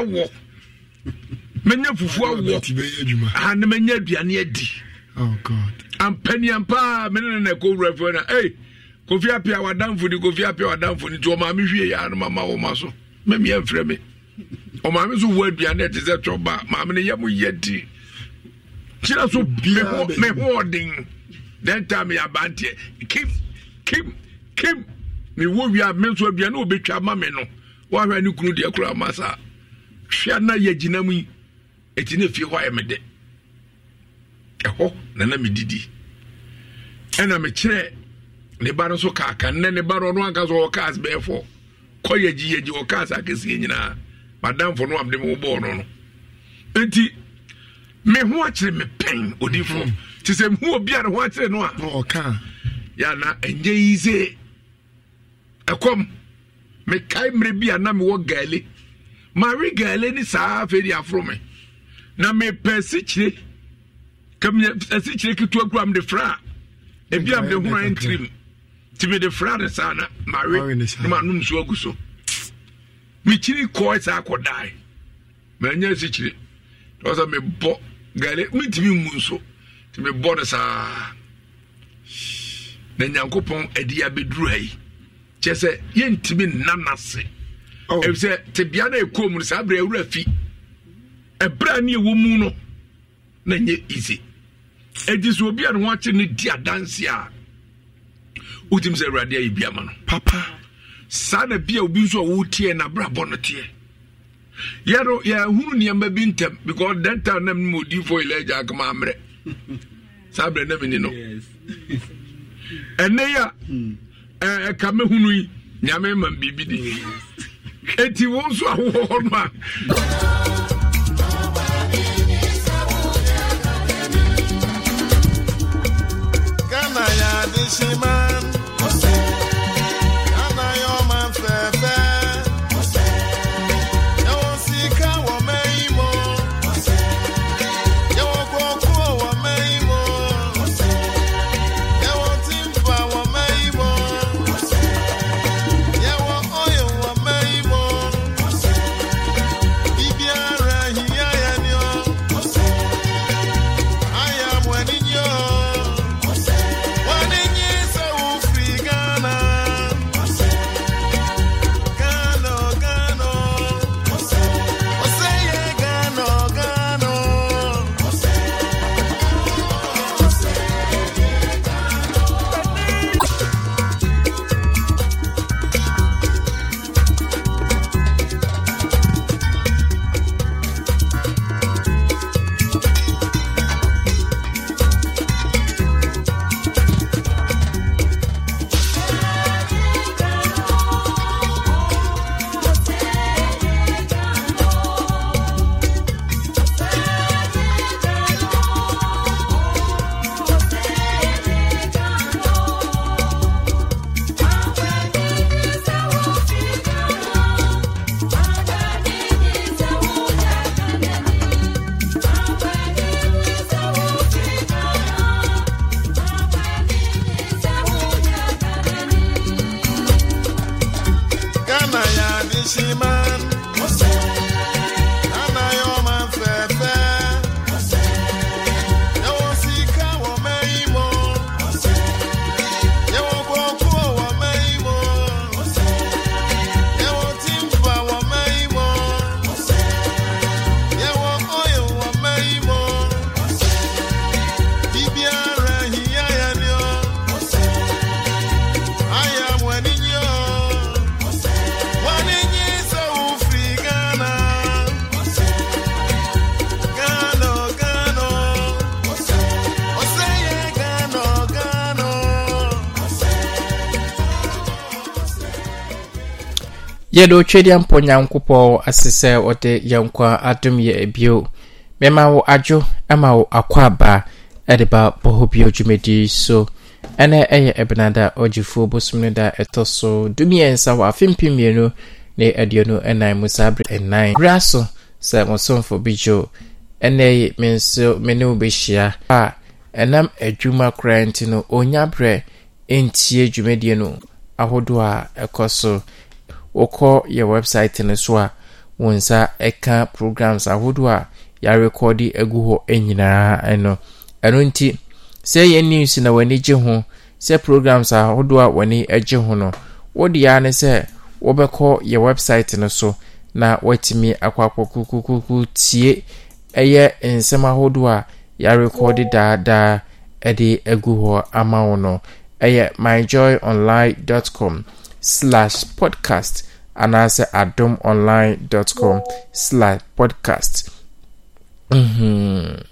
awɔ mɛnya fufuo awɔ na mɛnya aduane adi. Oh God. ampaniam paa mene ne na ɛkɔwura fo no ei kofi apia wadamfo ni kofi apia wadamfo ni nti ɔmaame hwie yɛ ano mama wo ma so. Mɛmiɛ mfrɛ me. Ɔmaame so wo aduane ɛte sɛ tɔba maame no yɛ mo yɛ di. Kyerɛ so me ho- hoɔden then time yɛ abanteɛ kim kim kim. Mewɔ wie a me nso aduane a wɔbɛtwa ma me no. Woahwɛ ne kunu deɛ kora ma saa hwɛ na yɛgyina mu yi ɛti ne fie hɔ ayɛ mede. Ɛhɔ na na medidi. Ɛna mekyerɛ ne ba no so kaaka nnɛ ne ba no ɔno anka so cars bɛyɛ kɔ yɛgyi yɛgyi wɔ cars akɛseɛ nyinaa. Madamfo no amde me wobɔɔ no no. Enti me ho akyerɛ me pɛn odifoɔ nti sɛ mehu obi a ne ho akyerɛ no a ɔka. yɛana ɛnyɛ yi sɛ ɛkɔm mekae mmerɛ bi a na mewɔ gaale mawe gaale ne saa afei de aforo me. Na mepɛ asikyire kam asikyire ketewa kura mede fra. A ebi a mede hono ayɛ ntirim. Nti mede fra ne saa na mawe na manom nsuo agu so. Mekyiri kɔɔ saa kɔdae manya asikyire ɛwɔ sɛ mebɔ gaale mentumi mu nso. Nti mebɔ no saa. Na nyankopɔn adi abɛduru ha yi. Kyɛ sɛ yɛntumi nna n'ase. Oh. Ɛfisɛ tebea no ɛkɔɔ mu no saa berɛ awura fi. Ɛberɛ a ne ɛwɔ mu no na nyɛ easy. Ɛnti sɛ obi a ne ho akye no di adanse a wotumi sɛ awurade ayɛ biama no. Papa. saa na bia obi nso a wotiɛ na abrabɔ no teɛ yɛno yɛhunu nneɛma bi ntɛm because that time nam no mɔdifo elagya akama ammerɛ saa berɛ na meni no. Ɛnɛ yi a ɛka mɛhunu yi nyame ma biribi di enti wo nso a wowɔ hɔ a Ghana ya shiman. Yɛde otwadeɛ mpɔ nyankopɔn ase sɛ ɔde yɛn nkwa adom yɛ bio mɛma wo adwo ama wo akɔ aba ɛde ba bɔhɔ bio dwumadi so. Ɛnɛ ɛyɛ ɛbenada ɔgyefuo bosom no da ɛtɔ so dumiɛnsa wɔ afe mpem mmienu ne aduonu ɛnan mu saa berɛ ɛnan berɛ so sɛ mosomfo bi gyo ɛnɛ me nso me ne wo bɛhyia a ɛnam adwuma koraa nti no ɔnya berɛ ɛntie dwumadie no ahodoɔ a ɛkɔ so wokɔ yɛ website no so a wo nsa ɛka programs ahodoɔ a yɛarekɔde agu hɔ nyinaa ɛno ɛno nti sɛ yɛ news na w'ani gye ho sɛ programs ahodoɔ a w'ani gye ho no wode ya ne sɛ wobɛkɔ yɛ website no so na watumi akɔ akɔkukukuku tie ɛyɛ nsɛm ahodoɔ a yɛarekɔde daadaa ɛde agu hɔ ama wo no. Ɛyɛ myjoyonline.com slash podcast anaasɛ adomonline.com slash podcast Mhm.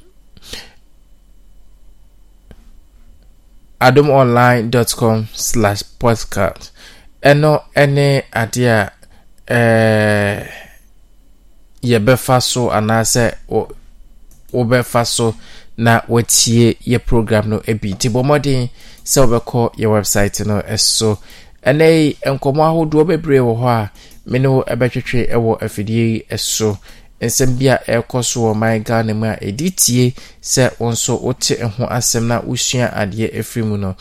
adomonline.com slash podcast ɛno ɛne adeɛ a ɛɛ yɛbɛfa so anaasɛ wobɛfa so na watie yɛ program no bi nti bɔ mmɔden sɛ wobɛkɔ yɛ website no so ɛnɛ yi nkɔmmɔ ahodoɔ bebree wɔ hɔ a me ne wo ɛbɛtwetwe ɛwɔ afidie yi so. Nsɛm bi a ɛrekɔ so wɔ man ghana mu a ɛdi tie sɛ wo nso wote ho asɛm na wosua adeɛ afiri mu no.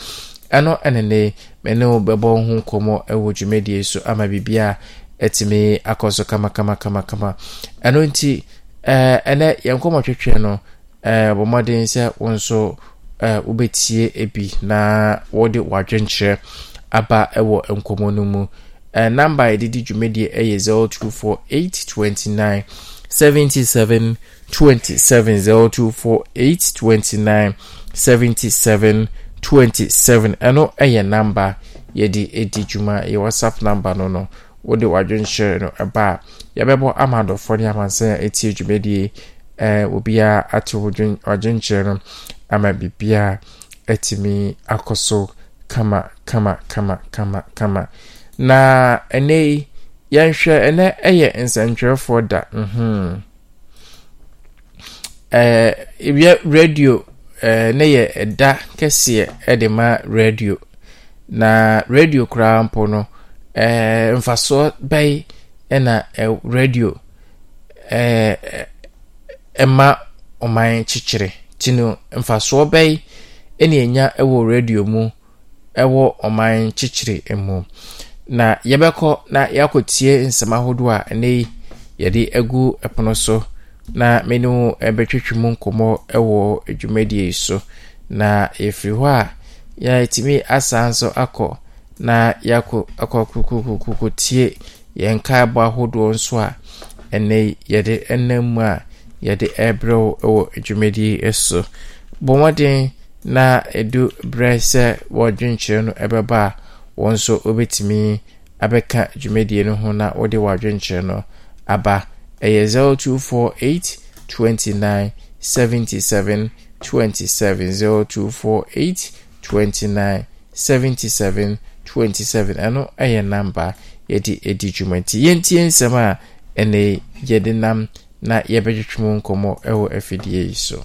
Ɛno ɛne ne me ne wo bɛbɔ ho nkɔmmɔ ɛwɔ dwumadie so ama biribia ɛtumi akɔ so kamakamakamakama ɛno nti ɛnɛ yɛn nkɔmmɔtwetwe no bɔ mmɔden sɛ wo nso wobɛtie bi na wɔde w'adwenkyerɛ. Aba ɛwɔ nkɔmmɔ no mu. Ɛɛ, namba a yɛde di dwumadie ɛyɛ 0248 29 77 27 0248 29 77 27 ɛno ɛyɛ namba yɛde ɛdi dwuma. Yɛ whatsapp namba no no wode w'adwenhyerɛ no ɛba yɛbɛbɔ ama adɔfoɔ ne amansa a ɛtie dwumadie. Ɛɛ obiara ate w'adwenkyerɛ no ama biribiara atumi akɔ so kama kama kama kama kama. Na ɛnɛ yi yɛnhwɛ ɛnɛ ɛyɛ nsɛntwerɛfoɔ da mhm. Ɛɛ ebia radio ɛɛ ne yɛ ɛda kɛseɛ ɛde ma radio. Na radio koraa mpo no ɛɛ mfasoɔ bɛyi ɛna ɛ radio ɛɛ ɛma ɔman kyekyere. Ti no mfasoɔ bɛyi ɛna enya ɛwɔ radio mu ɛwɔ ɔman kyekyere mu. Na yɛbɛkɔ na yɛakɔtie nsɛm ahodoɔ a ɛnɛ yi yɛde agu ɛpono so. Na me ne wo ɛbɛtwitwi mu nkɔmmɔ ɛwɔ dwumadie yi so. Na yɛfiri hɔ a yɛtumi asan nso akɔ. Na yɛakɔ akɔkokokokokotie tie yɛn kaebɔ ahodoɔ nso a ɛnɛ yɛde ɛnam mu a yɛde ɛbrɛ wo ɛwɔ dwumadie so. Bɔ na ɛdu berɛ sɛ wɔdwenkyerɛ no ɛbɛba a wɔn nso wobɛtumi abɛka dwumadie no ho na wode w'adwenkyerɛ no aba. Ɛyɛ 0248 29 77 27 0248 29 77 27 ɛno ɛyɛ namba yɛde ɛdi dwuma nti yɛntie nsɛm a ɛnɛ yɛde nam na yɛbɛtwetwe mu nkɔmmɔ ɛwɔ afidie yi so.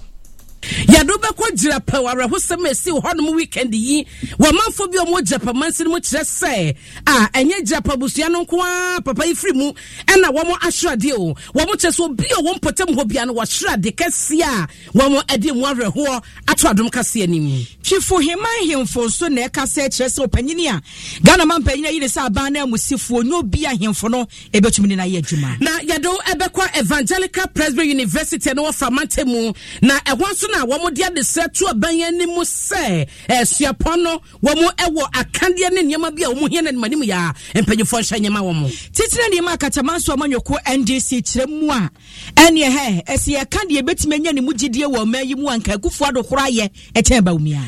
Yɛde gyina pɛw awerɛhosɛm a ɛsi hɔnom weekend yi wɔmanfo bi a ɔmɔ gyapama no mu kyerɛ sɛ a ɛnyɛ gyapa busua no nko a papa yi firi mu ɛna wɔn ahweradeɛ o. Wɔn kyerɛ sɛ obi a wɔn mpɔtam hɔ bia no wɔahwerade kɛseɛ a wɔn ɛde mu awerɛhoɔ ato adom kaseɛ anim twifo hema ahemfo nso na ɛka sɛ kyerɛ sɛ ɔpanyini a ghana ma mpanyini ayi ne sɛ aban no amusifoɔ nyɛ obi ahemfo no ɛbɛtumi ne no ayɛ adwuma. Na yɛde wo ɛbɛkɔ evangelical presbyterian university no wɔfa mante mu. Na ɛhɔ nso na wɔn de adesrɛ to aban anim sɛ ɛsuapɔn no wɔn ɛwɔ akandeɛ ne nneɛma bi a wɔn hia n'anim anim yɛ a mpanyinfoɔ nhyɛ nneɛma wɔn. titire nneɛma akatama nso amanyɔko ndc kyerɛ mu a ɛneɛ hɛ ɛsɛ yɛka deɛ ɛbɛtumi anya ne mu gyidie wɔ ɔma yi mu a nka akufo adokoro ayɛ ɛkyɛn ba omia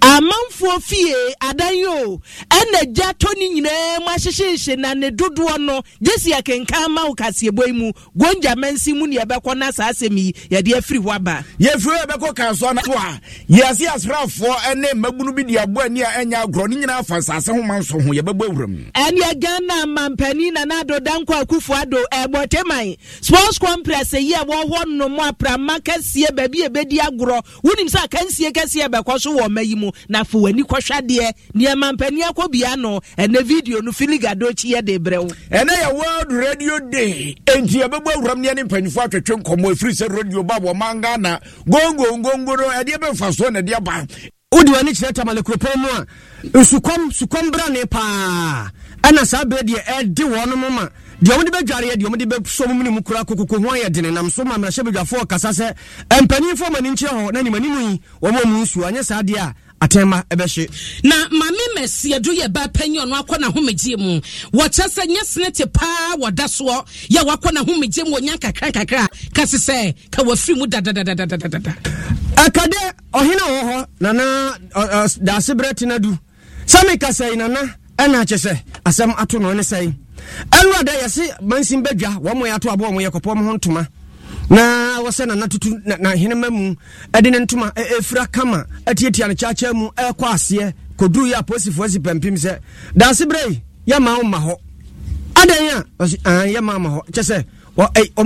amanfoɔ fie adan yi o ɛna gya tɔ ne nyinaa mu ahyehyehye na ne dodoɔ no gyesi akenkan ma wo kaseɛbɔ yi mu. Gonja mansi mu ne yɛbɛkɔ na saa asɛm yi yɛde afiri hɔ aba. Yɛfiri yɛbɛkɔ kansoa no a yɛase asraafoɔ ne mmabunu bi de aboa ani a ɛnyɛ agorɔ. Ne nyinaa fa nsase ho ma nso ho yɛbɛbɔ awuram. Ɛneɛ ghana mampani nana ado danko akufo ado ɛbɔteman sports complex yi a wɔhɔ nom aprama kɛseɛ baabi a ɛbɛdi agorɔ. Wonim sɛ akansie kɛseɛ bɛkɔ so wɔ ɔma yi mu na fa w'ani kɔhwadeɛ nneɛma mpanin akɔbia no ɛnɛ video no filigadokyi yɛ de brɛ wo. Ɛnɛ yɛ world radio day. Enti yɛbɛbɔ awuram ne ɛne mpanyimfoɔ atwetwe nkɔmmɔ ɛfiri sɛ radio ba bɔ man ghana gongongongo no ɛdeɛ bɛmfa soɔ na ɛdeɛ ba. Wode w'ani kyerɛ tamale kuropɔn mu a nsukɔm sukɔm bra ne paa. Ɛna saa berɛ deɛ ɛde wɔnom ma. Deɛ ɔmde bɛdwareɛ deɛ ɔmde bɛsɔ mu ne mu kora kokoko ho ayɛ dene nam so ma mmarahyɛ badwafoɔ kasa sɛ mpanimfoɔ ma ne nkyerɛ hɔ na nimanimu yi wɔma mu nsuo. Anyɛ saa deɛ a atɛnma ɛbɛhye na maame mɛsi edu yɛ ba panyin ɔno akɔ n'ahomegye mu. Wɔkyɛ sɛ nyɛ senete paa wɔda soɔ yɛ wakɔ n'ahomegye mu wɔnya kakra kakra. Kasi sɛ ka wafiri mu dadadadadadada. ɛkade ɔhene wɔ hɔ nana daase berɛ tena du. Sɛ meka sɛi nana ɛna kyɛ sɛ asɛm ato no ne sɛi ɛwurada yɛse mansim bɛdwa wɔn mo yɛ ato aboa mo yɛ kɔpɔ mo ho ntoma na wɔsɛ nana tutu na na henema mu ɛde ne ntoma ɛfira kama atiatia no kyakyɛ mu ɛkɔ aseɛ kɔduru yɛ apolisifoɔ asi pampim sɛ daase berɛ yɛma wo ma hɔ adɛn a ɔse "Ah, yɛma ma hɔ kyɛ sɛ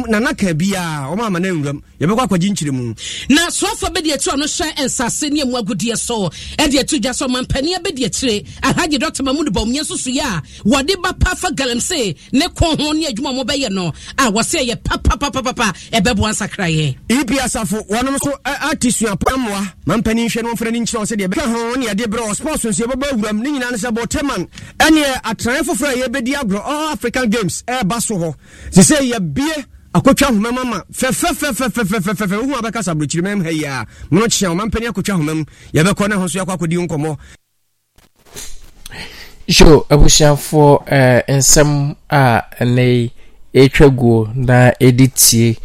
nana ka biaa ɔma ama no awuram yɛbɛkɔ akɔgye nkyerɛ mu na soafoɔ bɛdi akyire ɔno hyɛ nsase ne ɛmu agudeɛ so. Ɛde ato dwa so ɔmampania bɛdi akyire ahagye dɔkta mamudu bɔmnyɛ nso a wɔde ba pa fa galamsey ne kɔn ho ne adwuma a wɔbɛyɛ no. A wɔsɛ ɛyɛ papapapapa ɛbɛboa nsakrayɛ epi asafo wɔnom so ate suapɔ mmoa ma mpani no mfrɛ no nkyerɛ wo sɛdeɛ ɛbɛka ho ne yɛde berɛ sports nso yɛbɛbɔ awuram ne nyinaa ne sɛ bɔteman ɛneɛ atenaeɛ foforɔ a yɛbɛdi agorɔ all african games ɛɛba so hɔ sɛ sɛ yɛbie akɔtwa ahoma mu ma fɛfɛfɛfɛfɛfɛfɛ wohu a bɛka sa aborɔkyiri mam ha yi a mono kyea ɔma mpani akɔtwa ahoma mu yɛbɛkɔ ne ho so yɛakɔ akɔdi nkɔmmɔ. Yo abusuafoɔ eh, nsɛm a yi ɛtwa guo na ɛde tie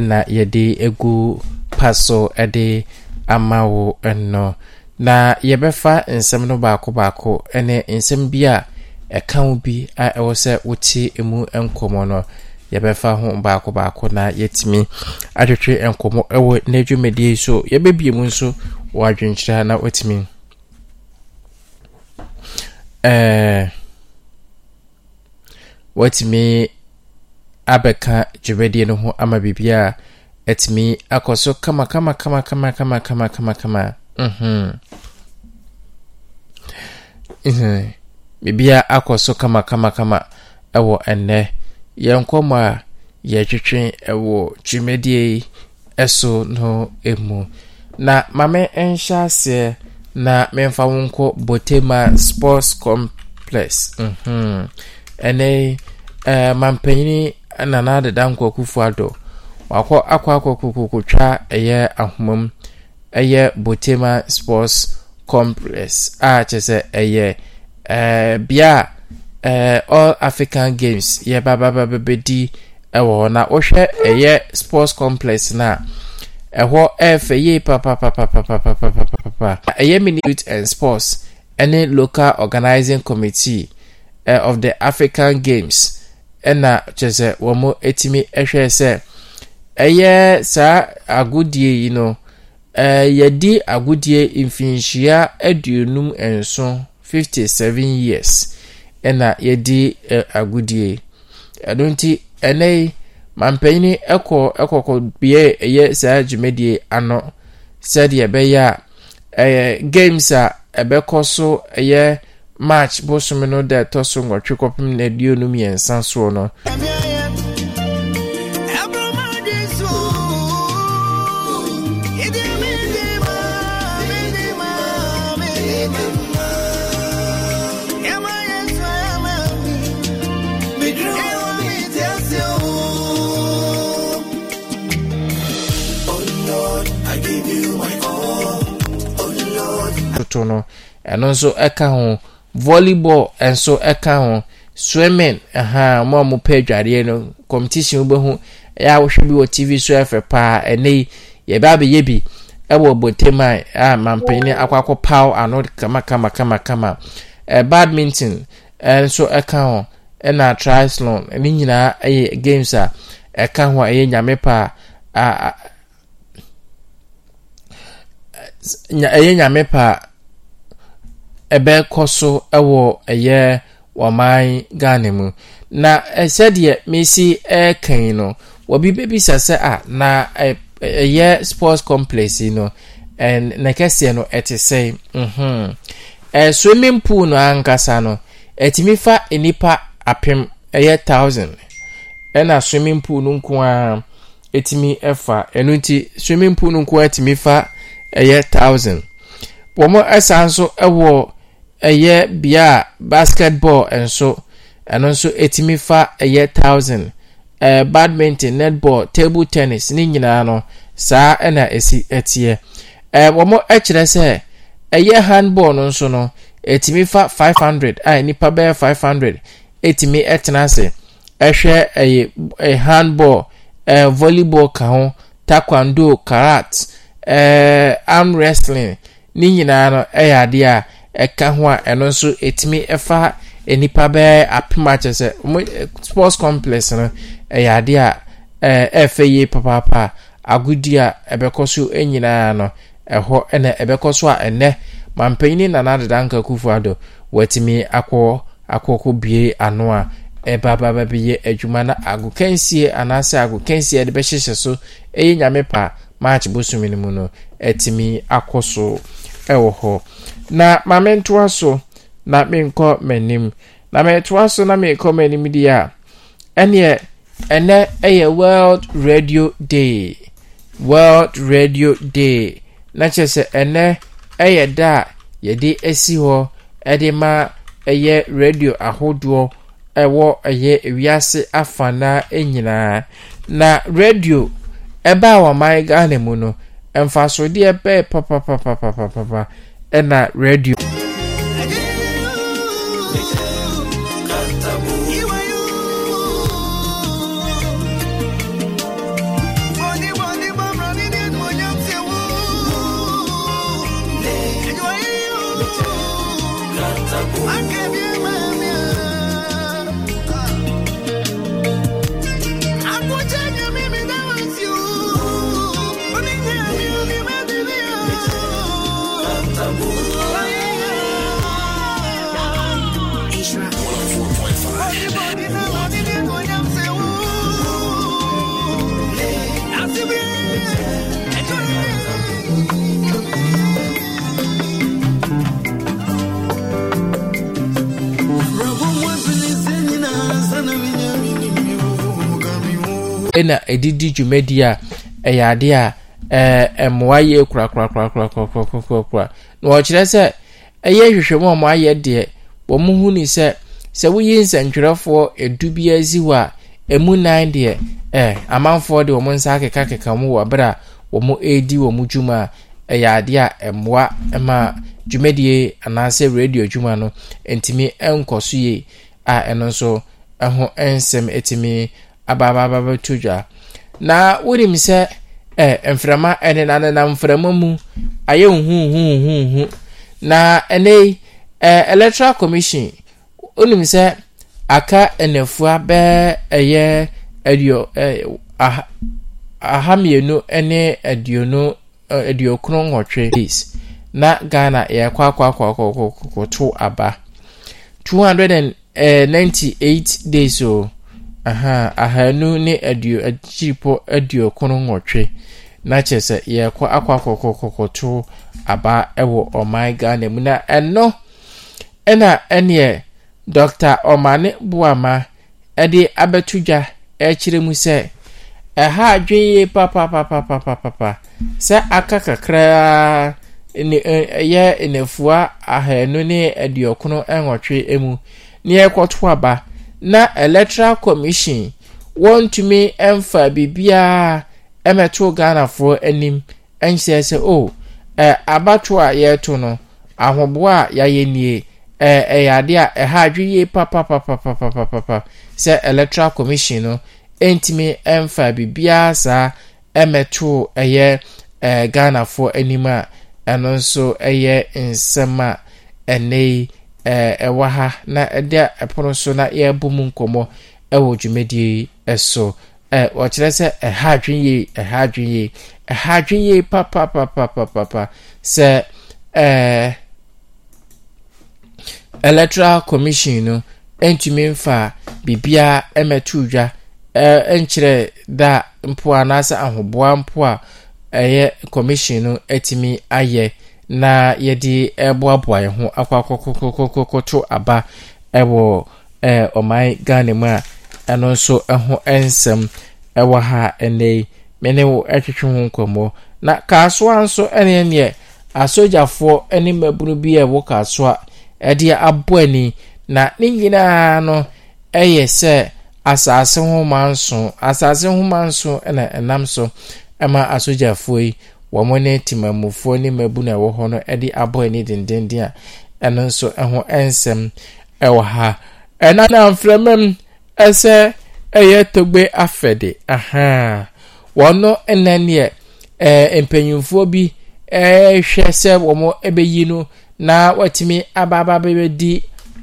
na yɛde egu pa so ɛde ama wo no na yɛbɛfa nsɛm no baako baako ɛne nsɛm bi a ɛka ho bi a ɛwɔ sɛ wote emu nkɔmmɔ no yɛbɛfa ho baako baako na yɛtumi atwetwe nkɔmmɔ ɛwɔ n'adwumadie so. Yɛbɛbie mu nso wɔ adwenkyerɛ na watumi ɛɛ watumi abɛka dwumadie no ho ama biribi a atumi akɔ so kama kama kama kama kama kama kama kama. Mhm. Mhm. Biribi a akɔ so kama kama kama ɛwɔ ɛnnɛ yɛn nkɔmɔ a yɛtwetwe ɛwɔ dwumadie yi ɛso no emu. Na maame nhyɛ aseɛ na memfa wo nkɔ botema sports complex. Mhm. Ɛnɛ ɛɛ mampanyini nana deda nkɔkufu ado wakɔ akɔ akɔkɔkɔtwa ɛyɛ ahoma mu. Ɛyɛ botema sports complex a kyerɛ sɛ ɛyɛ ɛɛ bea ɛɛ all african games yɛbabababɛdi ɛwɔ hɔ na wohwɛ ɛyɛ sports complex no a ɛhɔ ɛɛfɛ yie papapapapapapapapa ɛyɛ mini youth and sports ɛne local organizing committee uh, of the african games ɛna kyerɛ sɛ wɔn etimi ɛhwɛ sɛ ɛyɛ saa agodie yi no ɛɛ yɛdi agodie mfinhyia aduonum nson fifty seven years ɛna yɛdi ɛ agodie. Ɛno nti ɛnɛ yi mampanyini ɛkɔ ɛkɔkɔ bea ɛyɛ saa dwumadie ano sɛdeɛ ɛbɛyɛ a ɛyɛ games a ɛbɛkɔ so ɛyɛ march bosom no da ɛtɔ so nwɔtwe kɔpem na aduonu mmiɛnsa soɔ no. Toto no ɛno nso ɛka ho. Volleyball nso ɛka ho. Swimming ɛha mo a mopɛ adwareɛ no competition wobɛhu. Ɛyɛ a wohwɛ bi wɔ tv so ɛfɛ paa ɛnɛ yi yɛbɛ abɛyɛ bi ɛwɔ botema a mampanyini akɔ akɔ paw ano kama kama kama kama ɛ badminton ɛnso ɛka ho. Ɛna triathlon ne nyinaa ɛyɛ games a ɛka ho a ɛyɛ nyame pa a a ɛyɛ nyame pa ɛbɛkɔ so ɛwɔ ɛyɛ ɔman ghana mu. Na sɛdeɛ mesi ɛɛkan no wɔbi bɛbisa a na ɛyɛ sports complex yi no ɛn ne kɛseɛ no ɛte sɛ ɛ swimming pool no ankasa no ɛtumi fa nipa apem ɛyɛ thousand. Ɛna swimming pool no nko a ɛtumi ɛfa ɛno swimming pool no nko a fa ɛyɛ thousand. Wɔn ɛsan nso ɛwɔ ɛyɛ bea a basketball nso ɛno nso ɛtumi fa ɛyɛ thousand. Ɛɛ badminton netball table tennis ne nyinaa no saa ɛna ɛsi ɛteɛ. Ɛɛ wɔn ɛkyerɛ sɛ ɛyɛ handball no nso no ɛtumi fa five hundred a nipa bɛyɛ five hundred ɛtumi ɛtena ase. Ɛhwɛ ɛyɛ ɛyɛ handball ɛɛ volleyball ka ho taekwondo karat ɛɛ arm wrestling ne nyinaa no ɛyɛ adeɛ a ɛka ho a ɛno nso ɛtumi ɛfa nipa bɛyɛ apem akyɛ sɛ wɔn sports complex no ɛyɛ adeɛ a ɛɛ ɛɛfɛ yie papaapa. Agudi a ɛbɛkɔ so nyinaa no ɛhɔ ɛna ɛbɛkɔ so a ɛnɛ mampanin nana adeda nka ado wɔatumi akɔ akɔkɔ bie ano a ɛbaababa bɛyɛ adwuma na agokansie anaasɛ agokansie a yɛde bɛhyehyɛ so ɛyɛ nyame pa march bosom no mu no ɛtumi akɔ so. Ɛwɔ hɔ. Na maame ntoa so na menkɔ m'anim. Na metoa so na menkɔ m'anim deɛ a ɛneɛ ɛnɛ ɛyɛ world radio day. World radio day. Na kyerɛ sɛ ɛnɛ ɛyɛ da a yɛde asi hɔ ɛde ma ɛyɛ radio ahodoɔ ɛwɔ ɛyɛ ewiase afanaa nyinaa. Na radio ɛbaa wɔ ɔman ghana mu no mfasodeɛ bɛyɛ papapapapapapa ɛna radio. Ɛna ɛdidi dwumadi a ɛyɛ adeɛ a ɛɛ mmoa yɛ korakorakorakorakorakorakora na wɔkyerɛ sɛ ɛyɛ hwehwɛmu a wɔn ayɛ deɛ wɔn hu ni sɛ sɛ woyi nsɛntwerɛfoɔ edu bi asi hɔ a emu nan deɛ ɛɛ amanfoɔ de wɔn nsa akekakeka mu wɔ abere a wɔn redi wɔn dwuma a ɛyɛ adeɛ a mmoa ma dwumadie anaasɛ radio dwuma no ntumi nkɔ so yie a ɛno nso ɛho nsɛm etumi abaababa bɛto dwa na wonim sɛ mframa ɛne mframa mu ayɛ huhuhuhu na ɛnɛ yi ɛ electoral commission wonim sɛ aka nnafua bɛɛ aduo aha mmienu ɛne aduonu aduokron nwɔtwe days na ghana yɛkɔ akɔ akɔ akɔ akɔto aba two hundred and ninety eight days o. Aha ahanu ne aduo akyiripɔ aduokron nwɔtwe na kyerɛ sɛ yɛkɔ akɔ akɔkɔkɔkɔto aba ɛwɔ ɔman ghana mu. Na ɛno ɛna ɛneɛ dr. Ɔmane boama ɛde abɛto dwa ɛkyerɛ mu sɛ ɛha adwen yie papapapapapapa. Sɛ aka kakraa ɛyɛ nnafua ahanu ne aduokron nwɔtwe mu. Ne yɛkɔto aba na electoral commission wɔntumi mfa biribiara mmɛto ghanafoɔ anim. Nhyɛ sɛ o ɛ abato a yɛreto no ahoboa a yɛayɛ nie ɛ ɛyɛ adeɛ a ɛha adwe yie papapapapapapa sɛ electoral commission no ntumi mfa biribiara saa mmɛto ɛyɛ ɛ ghanafoɔ anim a ɛno nso ɛyɛ nsɛm a ɛnɛ yi ɛwɔ ha na ɛda ɛpono so na yɛrebɔ mu nkɔmmɔ ɛwɔ dwumadie so. Ɛ wɔkyerɛ sɛ ɛha adwen yie ɛha adwen yie. Ɛha adwen yie papapapapapa sɛ ɛɛ electoral commission no ntumi nfa biribiara mmɛto dwa. Ɛɛ nkyerɛ da mpo anaasɛ ahoboa mpo a ɛyɛ commission no atumi ayɛ. Na yɛde ɛboaboa yɛn ho akɔ akɔkɔkɔkɔkɔto aba ɛwɔ ɛɛ ɔman ghana mu a ɛno nso ɛho nsɛm ɛwɔ ha ɛnɛ yi. Mene wo ɛtwetwe ho nkɔmmɔ. Na kaasoa nso ɛne neɛ asogyafoɔ ɛne mmabunu bi a ɛwɔ kaasoa ɛde abɔ ani na ne nyinaa no ɛyɛ sɛ asase ho ma nso asase ho ma nso ɛna ɛnam so ɛma asogyafoɔ yi. Wɔn ne temamufoɔ ne mmabu na ɛwɔ hɔ no ɛde abɔ ani dendenden a ɛno nso ɛho ɛnsɛm ɛwɔ ha. Ɛna na mframa mu ɛsɛ ɛyɛ togbe afɛde. Ahaa wɔn ɛna neɛ ɛɛ mpanyinfoɔ bi ɛɛhwɛ sɛ wɔn ɛbɛyi no na wɔtumi aba aba bɛdi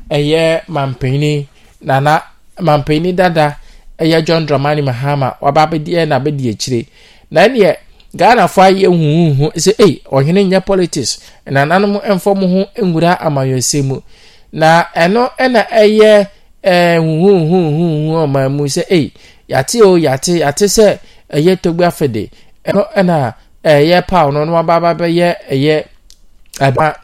ɛyɛ mampanin nana mampanin dada ɛyɛ john dramani mahama. Waba abɛdi ɛyɛ n'abɛdi akyire. Na neɛ ghanafoɔ ayɛ huhuhu sɛ ei ɔhene nyɛ politics. Nananom mfa mo ho nwura amanyɔsɛ mu. Na ɛno ɛna ɛyɛ ɛɛ huhuhuhuhu ɔman mu. Sɛ ei yate o yate yate sɛ ɛyɛ togbe afɛde. Ɛno ɛna ɛyɛ paw no no aba bɛyɛ ɛyɛ ɛba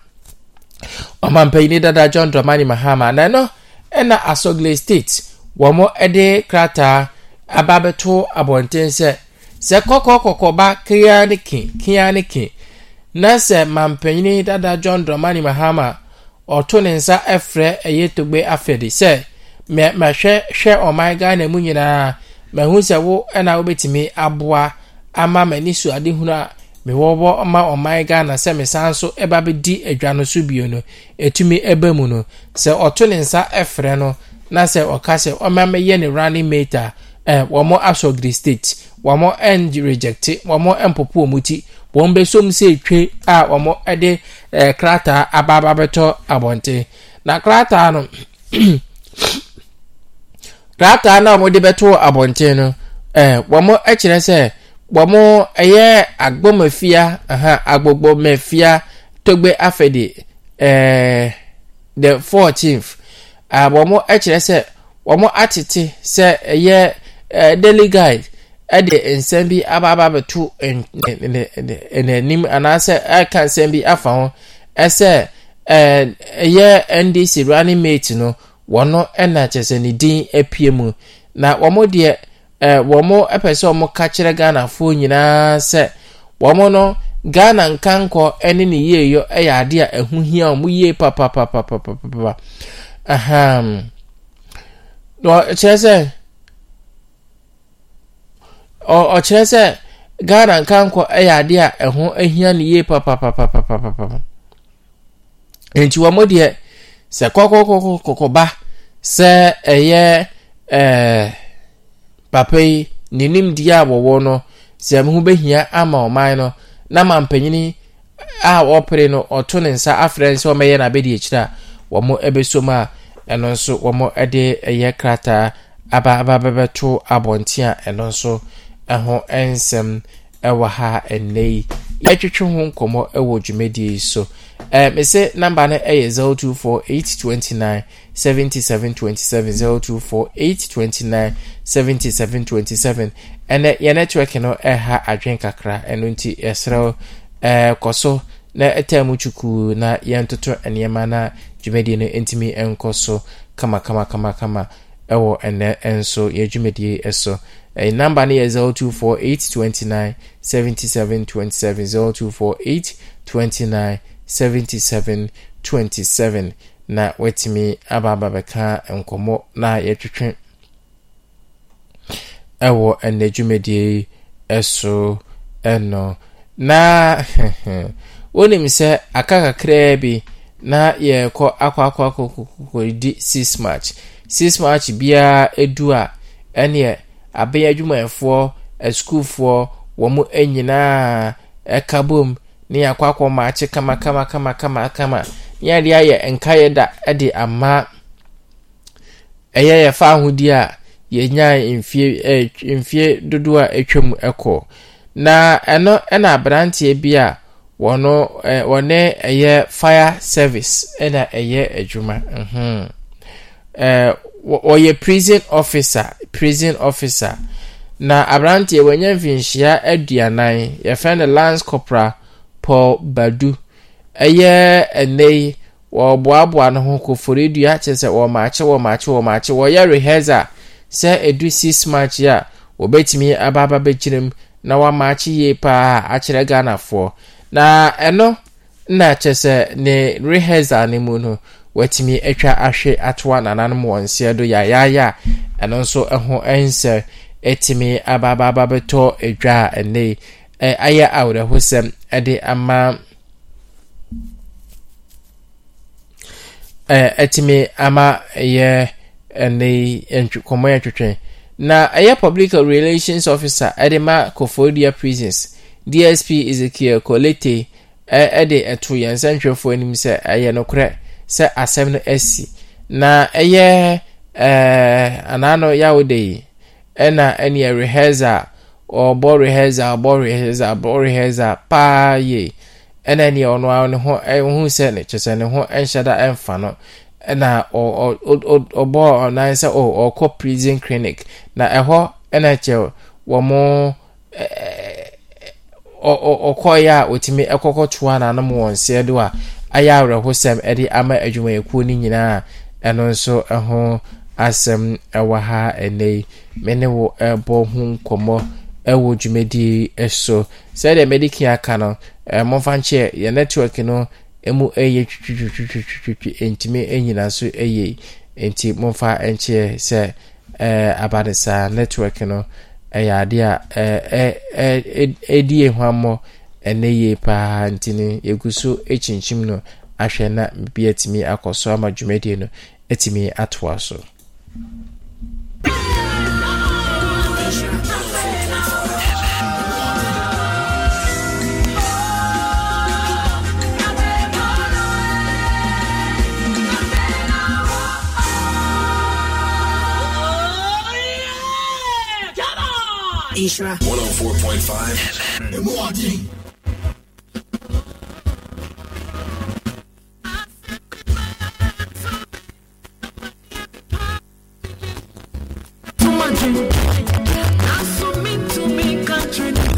ɔmampanyin dada john dramani mahama. Na ɛno ɛna asogle state wɔn de krataa aba abɛto abɔnten sɛ sɛ kɔkɔɔ kɔkɔba kia ne ke kia ne ke. Na sɛ mampanyin dada john dramani mahama ɔto ne nsa ɛfrɛ ɛyɛ togbe afɛde sɛ mɛ mɛhwɛ hwɛ ɔman ghana mu nyinaa. Mɛhu sɛ wo ɛna wobɛtumi aboa ama m'ani so adehunu a mewɔwɔ ma ɔman ghana sɛ mesan so ɛba bɛdi adwa no so bio no ɛtumi ɛba mu no. Sɛ ɔto ne nsa ɛfrɛ no na sɛ ɔka sɛ ɔma mɛyɛ ne running mate a wɔn asɔgiri state wɔn ɛn rejecte wɔn ɛmpopo wɔn ti wɔn bɛsom sɛ etwe a wɔn ɛde ɛɛ krataa abaaba bɛtɔ abɔnten na krataa no krataa na wɔde bɛto abɔnten no ɛɛ wɔn ɛkyerɛ sɛ wɔn ɛyɛ agbɔmafia aha agbɔgbɔmafia togbe afɛde ɛɛ the fourteenth a wɔn kyerɛ sɛ wɔn atete sɛ ɛyɛ daily guide ɛde nsɛm bi aba aba abɛto n'anim anaasɛ ɛka nsɛm bi afa ho. Ɛsɛ ɛyɛ ndc running mate no wɔn ɛna kyerɛ sɛ ne din apue mu. Na wɔn deɛ wɔn pɛ sɛ wɔn ka kyerɛ ghanafoɔ nyinaa sɛ wɔn no ghana nkankɔ ɛne ne yieyɔ ɛyɛ adeɛ a ɛho hia wɔn yie papapapapapa aham na ɔkyerɛ sɛ ɔkyerɛ sɛ ghana nkankɔ ɛyɛ adeɛ a ɛho ahia ne yie papapapapapa nti wɔn deɛ sɛ kɔkɔkɔkɔkɔba sɛ ɛyɛ ɛɛ papa yi ne nimdeɛ a wɔwɔ no sɛ ɛmo ho behia ama ɔman no na ma mpanyin a ɔpere no ɔto ne nsa afrɛ sɛ ɔmɛyɛ n'abɛdi akyire a wɔn ɛbɛsom a ɛno nso wɔn de ɛyɛ krataa aba aba bɛbɛto abɔnten a ɛno nso ho nsɛm wɔ ha nnɛ yi. Yɛtwetwe ho nkɔmmɔ wɔ dwumadie yi so. Mese namber no yɛ 024829 7727 024829 7727 ɛnɛ yɛ network no ha adwen kakra. Ɛno nti yɛserɛ kɔ so na ɛtamu twukuu na yɛntoto nnoɔma no dwumadie no ntumi nkɔ so kamakamakamakama wɔ ɛnɛ nso yɛ dwumadie so. A ɛyɛ namba no yɛ 024829 7727 0248 29 77 27 na watumi ababa bɛka nkɔmmɔ na yɛtwetwe ɛwɔ ɛnna dwumadie eso eno na wonim sɛ aka krebi bi na yɛkɔ akɔ akwa akɔ kɔkɔdi six march six march biara edu a ɛneɛ abɛn adwumayɛfoɔ asukuufoɔ wɔn nyinaa ɛka bom ne yɛakɔ akɔ maakye kama kama kama kama kama. Ne yɛde ayɛ nkaeɛ da ɛde ama ɛyɛ yɛfa ahodie a yɛnya mfie mfie dodoɔ a atwam ɛkɔ. Na ɛno ɛna aberanteɛ bi a wɔno wɔne ɛyɛ fire service ɛna ɛyɛ adwuma. Ɛhɛn ɛɛ wɔyɛ prison officer prison officer. Na aberanteɛ wɔnyɛ mfinhyia aduanan. Yɛfrɛ no lance corporal paul badu. Ɛyɛ ɛnɛ yi wɔboaboa ne ho kofori dua kyerɛ sɛ wɔmaakye wɔmaakye wɔmaakye. Wɔyɛ rehearsal sɛ edu six march a wɔbɛtumi aba aba bɛkyerɛ mu na wɔamaakye yie paa akyerɛ ghanafoɔ. Na ɛno na kyerɛ sɛ ne rehearsal no mu no watumi atwa ahwe atoa nananom wɔn nseɛ do yaayaaya a ɛno nso ho nsɛ ɛtumi abaababa bɛtɔ edwa a ɛnɛ ayɛ awerɛhosɛm ɛde ama ɛtumi ama ɛyɛ ɛnɛ nkɔmɔ yɛ twetwe. Na ɛyɛ public relations officer ɛde ma kofodia prisons. Dsp ezekiel kolete ɛde ɛto yɛn nsɛntwerɛfoɔ anim sɛ ɛyɛ nokorɛ sɛ asɛm no asi. Na ɛyɛ ɛɛ anaano yawode yi ɛna ɛneɛ rehearsal. Ɔbɔ rehearsal ɔbɔ rehearsal ɔbɔ rehearsal paa yie. Ɛna ɛneɛ ɔno ara ne ho ɛho sɛ ne kyɛ sɛ ne ho ɛnhyɛ da ɛmfa no. Ɛna ɔbɔ ɔnan sɛ ɔkɔ prison clinic. Na ɛhɔ ɛna kyɛ wɔn ɔkɔɔyɛ a otumi ɛkɔkɔtoa n'anom wɔn nseɛ do a ayɛ awerɛhosɛm ɛde ama adwumayɛkuo no nyinaa. Ɛno nso ɛho asɛm ɛwɔ ha ɛnɛ yi. Me ne wo ɛbɔ ho nkɔmmɔ ɛwɔ dwumadie so sɛdeɛ mɛde aka no momfa nkyɛ yɛ network no ɛmu ɛyɛ twitwitwitwitwi ntumi nyina so ɛyɛ nti momfa nkyɛ sɛ abanesaa network no ɛyɛ adeɛ a ɛdi yɛ hwammɔ ɛnɛ yie paa nti no yɛgu so kyinkyim no ahwɛ na bi atumi akɔ so ama dwumadie no atumi atoa so. Isra. 104.5 When I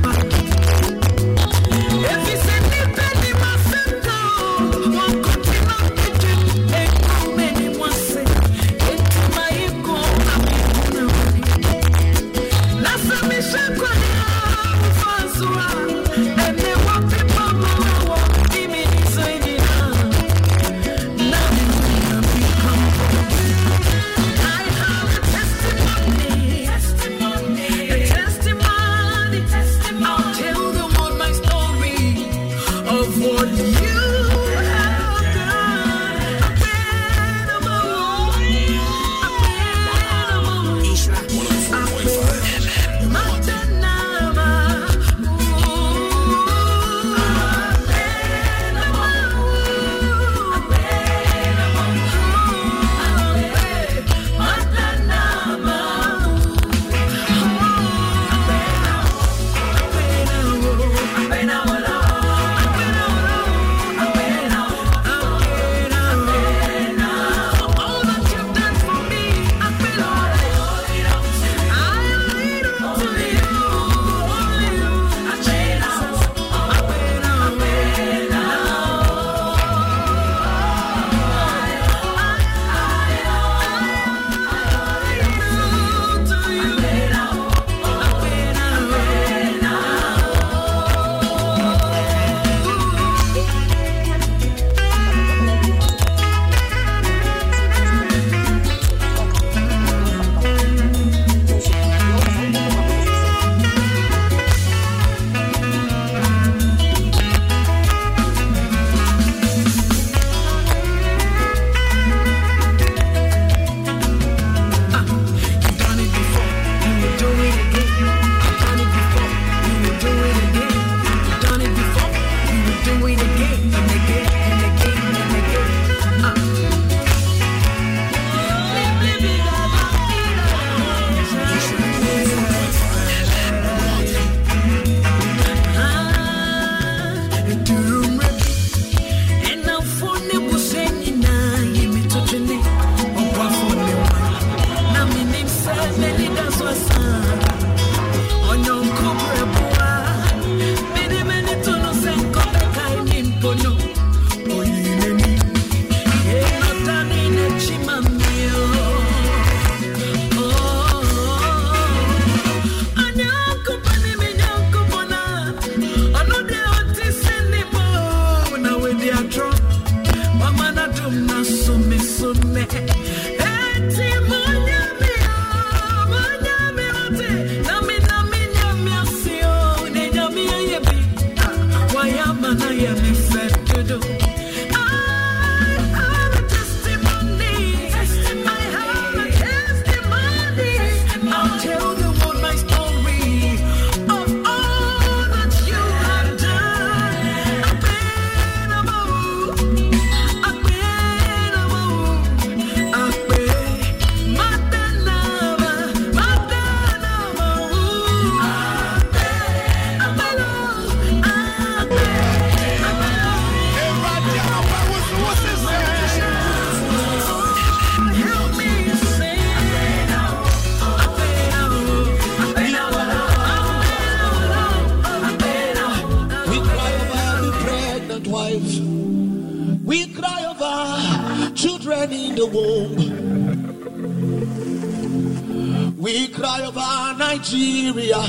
Nigeria.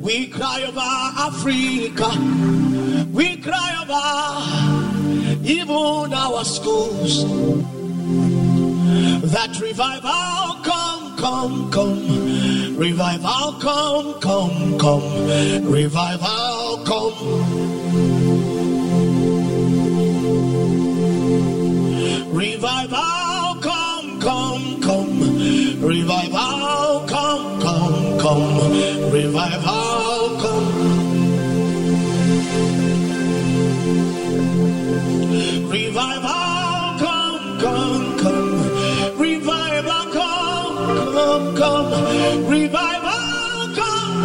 We cry over Africa. We cry over even our schools. That revival come, come, come. Revival come, come, come. Revival come. Revival come, come, come. Revival come, come. Revival come. Revival come, come, come. Revival come, come, come. Revival come.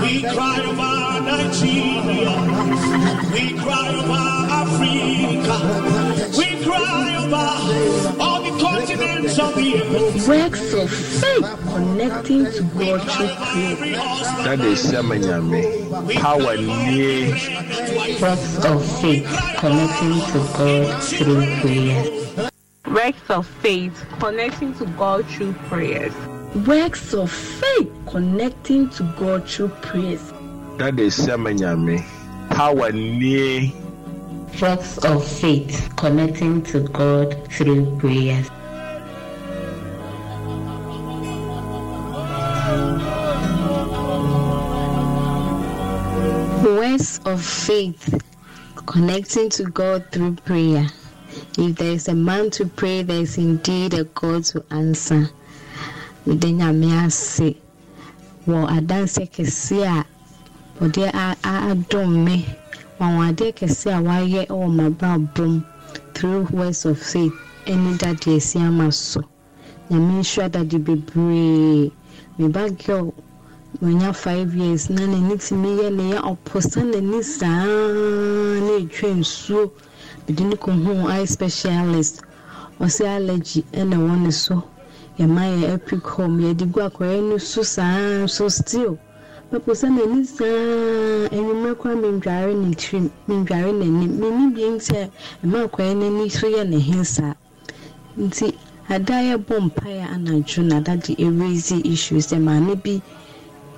We cry over Nigeria. We cry over Africa. We cry over all continents of the earth. Works of faith connecting to God through prayer. That is Samanyame. Power near. Works of faith connecting to God through prayer. Works of faith connecting to God through prayers. Works of faith connecting to God through prayers. That is Samanyame. Power near. Works of faith connecting to God through prayers. Words of faith connecting to God through prayer. If there is a man to pray, there is indeed a God to answer. A- adom me wanwadeɛ kɛse a wayɛ wɔ m'abrabɔm through words of faith. Ɛne dade asi ama so nyame nhyira dade bebree me ba girl wanya five years. Na n'ani tumi yɛ ne yɛ ɔposa n'ani saa na etwa nsuo mede ne kɔhu eye specialist. Ɔsɛ allergy ɛna ɛwɔ ne so yɛma yɛ epic home. Yɛde gu akɔyɛ no so saa so still bɛposa n'ani saa enyimire koraa mendware ne tirim mendware n'anim. Menni bi nti ɛma akɔyɛ n'ani so yɛ ne saa. Nti ada yɛbɔ mpaeɛ anadwo na ada de erase issues sɛ maame bi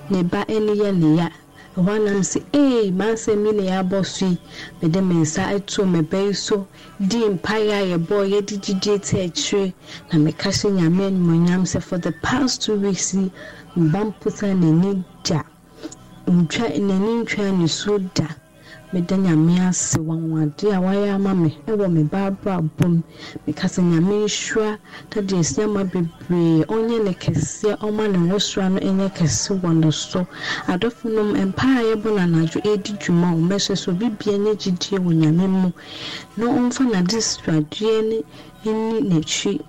ne ba ne yɛ ne ya. Ɛhɔ anam sɛ ee maasɛm yi na yɛabɔ so yi mede me nsa ato me ba yi so di mpaeɛ a yɛbɔ yɛde gyidie te akyire na meka hyɛ nyame animonyam sɛ for the past two weeks yi mba mposa n'ani da ntwa n'ani ntwa ne so da. Meda nyame ase wanwade a wayɛ ama me ɛwɔ me ba abrabɔ mu. Meka sɛ nyame nhyira tade asi ama bebree ɔnyɛ ne kɛseɛ ɔma ne nwosora no ɛnyɛ kɛse wɔ ne so. Adɔfo nom mpaa a yɛbɔ no anadwo ɛdi dwuma wo mɛhyɛ so bibia nyɛ gyidie wɔ nyame mu na ɔmfa nade sradeɛ ne ɛni n'akyi.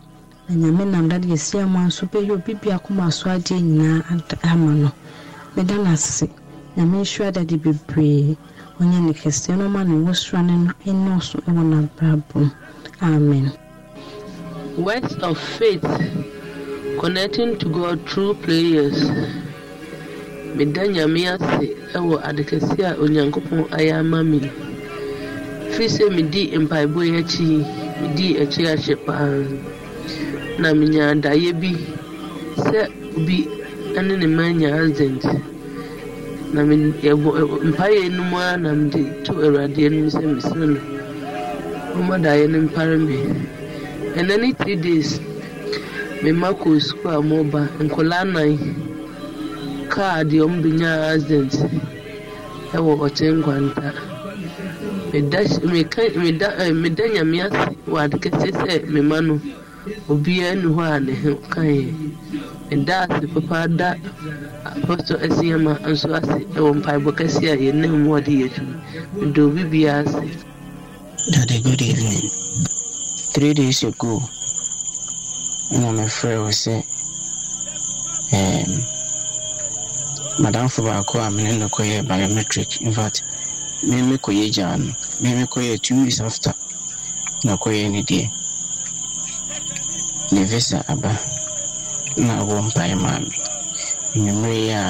Na nyame nam dade asi ama nso bɛyɛ obi bia so adeɛ nyinaa ama no. Meda no ase nyame nhyira dade bebree ɔnyɛ ne kɛseɛ no ɔma ne nwosora no no ɛnɔɔso ɛwɔ n'abrabɔ amen Words of faith connecting to God through prayers. Meda nyame ase ɛwɔ ade kɛse a onyankopɔn ayɛ ama me. Firi sɛ medi mpaebɔ yi akyi yi, medii akyi ahyɛ paa. Na menya daeɛ bi sɛ obi ne ne mma anya accident. Na yɛbɔ mpaeɛ no mu ara na mede to Awurade anim sɛ mesrɛ no. Ɔmmɔ daeɛ no mpare me. ɛnɛ ne three days mema kɔ sukuu a mɔba nkɔlaa nan kaa deɛ ɔmo benya accident ɛwɔ ɔkyɛn nkwanta meda meda nyame ase wɔ ade kɛseɛ sɛ mema no obiara ni hɔ a ne ho ka yɛ meda ase papa da apɔtɔ asiama nso ase ɛwɔ mpaebɔ kɛseɛ a yɛnam mu ɔde yɛ adwuma. Meda obi biara ase. Daddy, good evening. Three days ago, na my friend was say, um, madamfo baako a mene no kɔyɛ biometric. In fact kɔyɛ gyaa no me me kɔyɛ two weeks after na kɔyɛ ne deɛ ne visa aba na abɔ mpae maa me nnwummerɛ yi a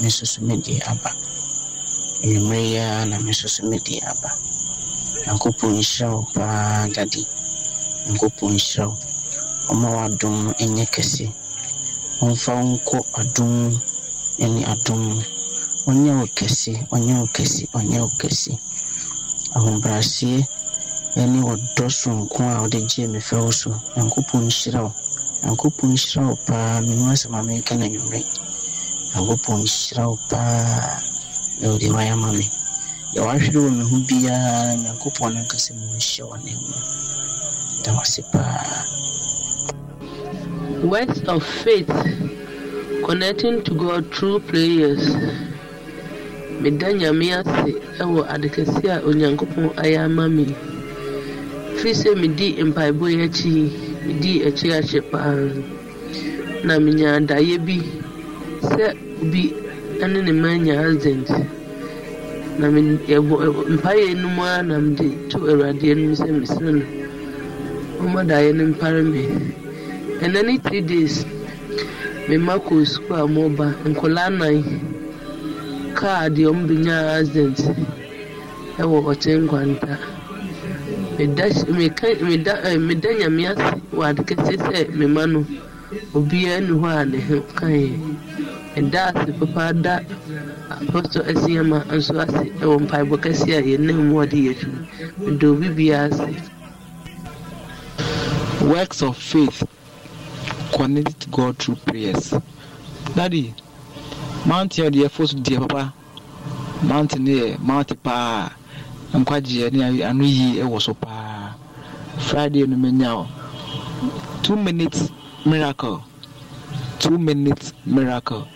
me nso so me deɛ aba nnwummerɛ yi a na me nso so me deɛ aba nyankopɔn nhyira wo paa dade nyankopɔn nhyira wo ɔma w'adom no ɛnyɛ kɛse ɔmfa wo nkɔ adom mu ne adom mu ɔnyɛ wo kɛse ɔnyɛ wo kɛse ɔnyɛ wo kɛse ahobrɛaseɛ ne wɔdɔ sonko a wode gyee me fɛ wo so nyankopɔn nhyira nyankopɔn nhyira wo paa. Menu asɛm a mereka no anwummerɛ nyankopɔn nhyira wo paa. Na wode wayɛ ama me. Deɛ wahwere wɔ me ho biara nyankopɔn no nkasɛ mu nhyɛ wɔ ne mu. Da wase paa. Words of faith connecting to God through prayers. Meda nyame ase ɛwɔ ade kɛse a onyankopɔn ayɛ ama me. Firi sɛ medi mpaebɔ yi akyi, medi akyi paa. Na menya daeɛ bi sɛ obi ne ne mma anya accident. Na mpaeɛ no mu ara na mede to Awurade anim sɛ mesrɛ no. Ɔmmɔ daeɛ no mpare me. ɛnɛ ne three days mema kɔ sukuu a moba nkɔlaa nan kaa deɛ ɔmo benya accident ɛwɔ ɔkyɛn nkwanta meda meda nyame ase wɔ ade kɛseɛ sɛ mema no. Obiara ni hɔ a ne ho ka yɛ ɛda ase papa da apɔtɔ asiama nso ase ɛwɔ mpaebɔ kɛseɛ a yɛnam mu ɔde yɛ adwuma. Meda obi biara ase. Works of faith connected to God through prayers. Daddy, mountain deɛ ɛfo so deɛ papa. Mountain no yɛ mountain paa nkwagyeɛ ne ano yie ɛwɔ so paa. Friday no menya two minutes miracle. Two minutes miracle.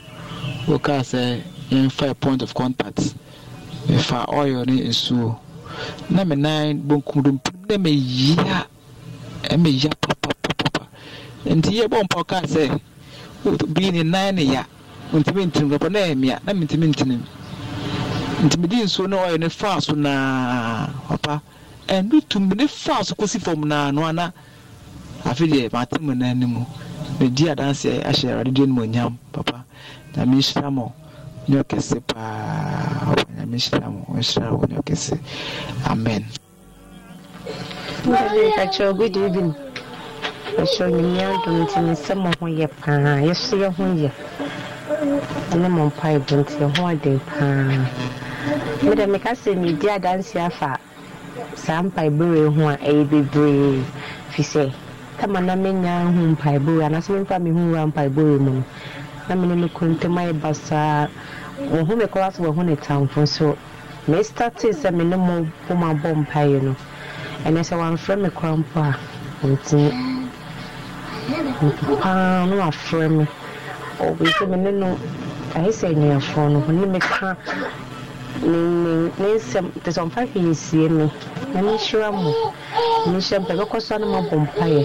Wokaa sɛ yɛmfa point of contact. Mefa oil ne nsuo. Na me nan bonkum do mpirim na meyia ɛmeyia papapapapa. Nti yɛbɔ mpa ɔkaa sɛ bii ne nan ne ya. Ntumi ntirim papa na ɛmia na mentumi ntinim nti mede nsuo no ɔyɛ ne faa so naa papa ɛno tumi ne faa so kɔsi fam naa no ana? Afe deɛ mate mu no anim medi adanseɛ ahyɛ awurade deɛ no onyam papa. Nyame nhyira mo ne ɔkɛse paa. Papa nyame nhyira mo ɔnhyira wo ne ɔkɛse. Amen. Kakyɛ good evening. Kakyɛ onyame adom nti ne nsɛm ho yɛ paa. Yɛso yɛ ho yɛ. Ɛne mo mpaebɔ nti yɛ ho aden paa mede meka sɛ medi adanse afa. Saa mpaebɔre ho a ɛyɛ bebree. Fi sɛ tama na menya hu mpaebɔre anaasɛ memfa me hu wura mpaebɔre mu no na mene no kontam ayɛ basaa wɔho mekɔwa so wɔho ne tamfo nso mestate sɛ me ne mo bom abɔ mpaeɛ no ɛnɛ sɛ wamfrɛ me kora mpo a ɔntumi paa na wafrɛ me. Ɔbi sɛ me ne no ayɛ sɛ anuafoɔ no ho ne meka ne nsɛm te sɛ ɔmfa hwee sie me na menhyira mo menhyɛ mpa bɛkɔ so no mabɔ mpaeɛ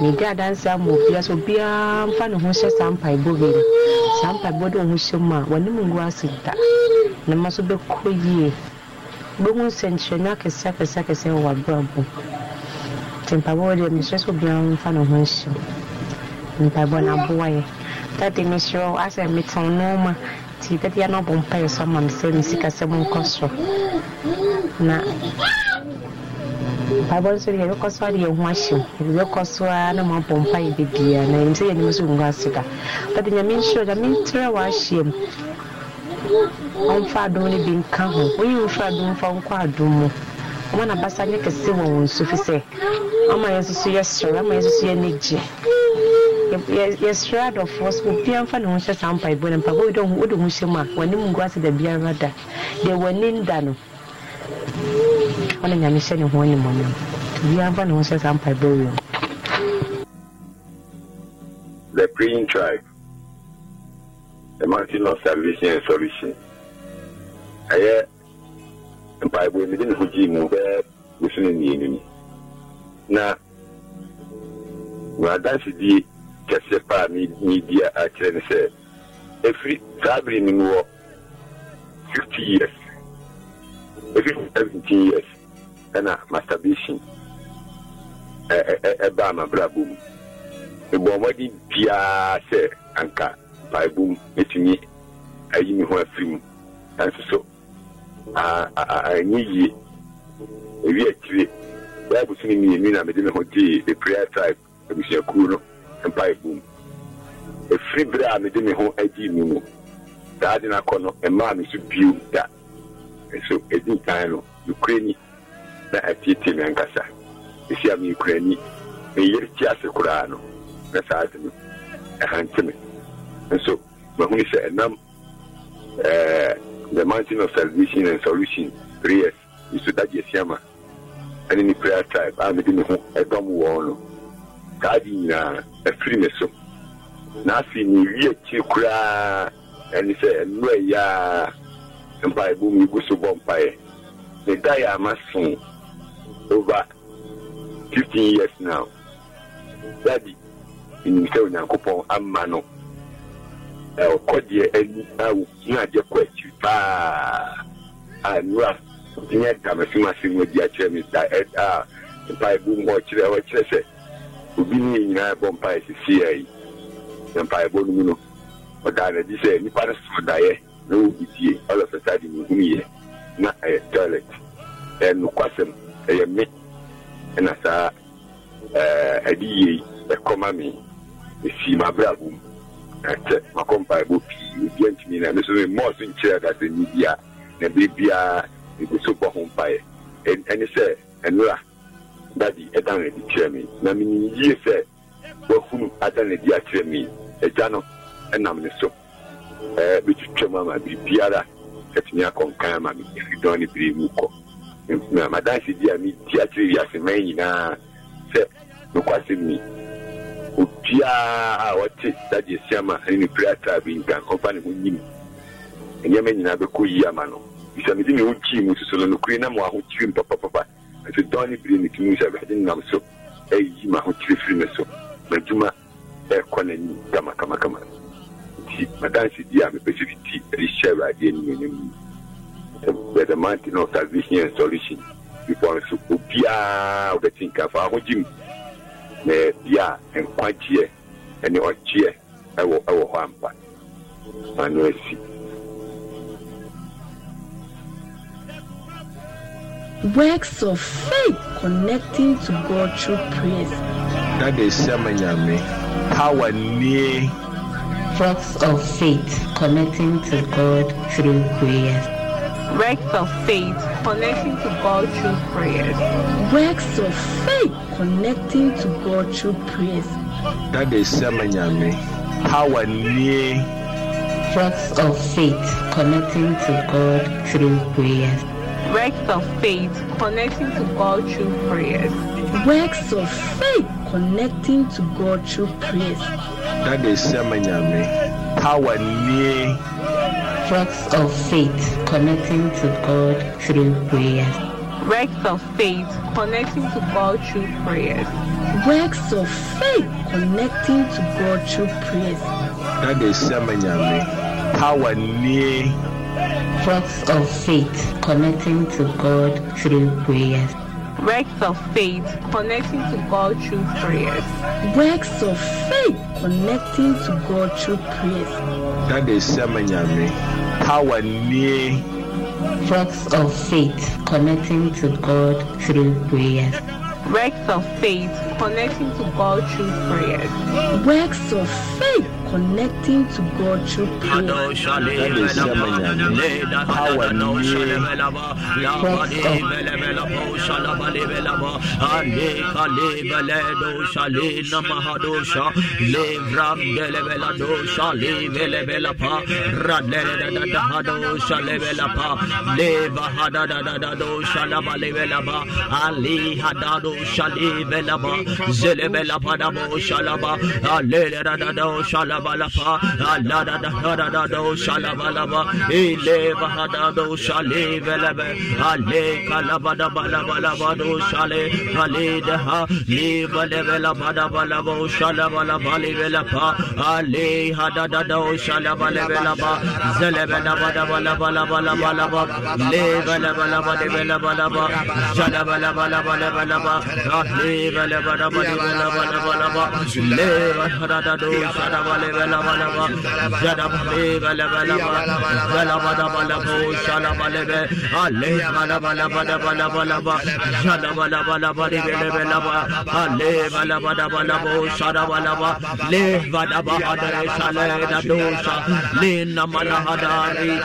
medi adanse ama obia sɛ obiaa mfa ne ho hyɛ saa mpaebɔ bi no saa mpaebɔ de wo ho hyɛ mu a w'anim ngu ase da ne ma so bɛkɔ yie bɛhu nsɛnkyerɛnne akɛseɛ akɛseɛ akɛseɛ wɔ w'abrabɔ nti mpaebɔ deɛ mehyɛ sɛ obiara mfa ne ho nhyɛ mpaebɔ no aboa yɛ dade mehyerɛ wo asɛ metew nɔɔma nti bɛbia na ɔbɔ mpaeɛ so ama me sɛ me sikasɛm nkɔ so. Na mpaebɔ nso deɛ yɛbɛkɔ so ade yɛn ho ahyɛ mu yɛbɛkɔ so a na mabɔ mpaeɛ bebiaa na yɛnim sɛ yɛnim so ngu ase da. Dade nyame nhyerɛ nyame ntrɛ wɔ ahyia mu. Ɔmfa adom no bi nka ho. Woyi wo firi adom fa nkɔ adom mu ɔma na basa nyɛ kɛse wɔ wo nso fi sɛ ɔma yɛ nso so yɛserɛ ama yɛ nso so yɛne gye. Yɛserɛ adɔfoɔ so obia mfa ne ho hyɛ saa mpaebɔ no mpaebɔ wode ho hyɛ mu a w'anim ngu ase da biara da deɛ w'ani nda no ɔne nyame hyɛ ne ho animonyam obiara mfa ne ho hyɛ saa mpaebɔ wiem the praying tribe, the mountain of salvation and solution. Mpaebɔ mi de ne ho gyi mu bɛɛ bosom mmienu ni. Na wɔadansedie kɛseɛ paa mi mi di a akyerɛ ne sɛ efiri saa bere mi mu wɔ fifty years efiri seventeen years ɛna masturbation ɛbaa m'abrabɔ mu. mebɔ biara sɛ anka mpaebom mɛtumi ayi me ho afiri mu nanso so anyɛ yie ewi akyire bɛyɛ bosome mmienu na mede me ho gyee the prayer tribe abusuakuo no mpaebom ɛfiri berɛ a mede me ho agyi mu mu saa de no akɔ no ɛmaa me so bio da. Nso ɛdi kan no nokorɛ ni na atietie me ankasa. Ɛsi a meyɛkura ni meyere kyi ase koraa no na saa ade no ɛhante me. Nso mahunu sɛ ɛnam ɛɛ the mountain of salvation and solution prayers nso dagye asiama ɛne ne prayer tribe a mede me ho ɛdɔm wɔn no saa nyinaa afiri me so na afei ne wie akyiri koraa ɛne sɛ ɛno ɛyɛ a mpaebɔ mu igu so bɔ mpaeɛ ne da yɛ ama so over fifteen years now. Dadi nim sɛ onyankopɔn ama no ɔkɔdeɛ ani a. Wohia agye kɔ akyiri paa a nnura nyɛ damesem ase mu adi akyerɛ me ɛ- a mpaebɔ mu hɔ kyerɛ ɔkyerɛ sɛ obi ne yɛ nyinaa bɔ mpae sesie yi na mpaebɔ no mu no ɔdaa no adi sɛ nnipa no so daeɛ na wɔbi tie all of a sudden mehunuyɛ na ɛyɛ toilet. Ɛyɛ nokwasɛm ɛyɛ me ɛna saa ɛɛ ɛde yie yi ɛkɔma me esi m'abrabɔ mu ɛkyɛ makɔ mpaebɔ pii obi antumi na ɛno so me mmɔɔ so nkyerɛ kasɛni bia na biribiara egu so bɔ ho mpaeɛ ɛne sɛ ɛnora dadi ɛda no adi kyerɛ me na menim yie sɛ wahunu ada no adi akyerɛ me agya no ɛnam ne so ɛɛ bɛtwitwa mu ama biribiara atumi akɔnkan ama me ɛfiri dɔn ne bere mu kɔ madanse di a medi akyerɛ wiase man nyinaa sɛ nokwasɛm ni obiara a wɔte dagye siama ne ne prayer tribe yi nka ɔmfa ne ho nyim nneɛma nyinaa bɛkɔ yi ama no bisa mede me ho kyii mu soso no nokuri na ma ahokyiri m papapapa nso dɔn ne bere ne tumi sɛ awurade nam so ɛyi ma ahokyiri firi me so m'adwuma ɛkɔ n'anim kamakamakama nti madanse di a mepɛ sɛ fiti ɛde hyɛ awurade anim anim yɛ the mountain of salvation and solution before nso obiara wobɛte nkafa ahogye mu na bia nkwagyeɛ ne ɔgyeɛ ɛwɔ ɛwɔ hɔ ampa ano asi Works of faith connecting to God through praise. that is sɛma nyame power nie Works of faith connecting to God through prayers. Works of faith connecting to God through prayers. Works of faith connecting to God through praise. that is sɛma nyame power nie Works of faith connecting to God through prayers. Works of faith connecting to God through prayers. Works of faith connecting to God through praise. that is sɛma nyame power nie Works of faith connecting to God through prayers. Works of faith connecting to God through prayers. Works of faith connecting to God through prayers. that is sɛma nyame power nie Works of faith connecting to God through prayers. Works of faith connecting to God through prayers. Works of faith connecting to God through praise. that is sɛma nyame power nie Works of faith connecting to God through prayers. Works of faith connecting to God through prayers. Works of faith connecting to God through prayer. Ali hadado shali velaba zelebela padabo shalaba alele radado shalaba lapa alada da da do shalaba laba ile bahadado shali velebe ale balaba laba do shale ale daha le velebela padaba laba shalaba laba le velapa ale hadada do shalaba le velaba zelebela padaba laba laba laba laba le veleba laba le velaba ale le shale da dosha le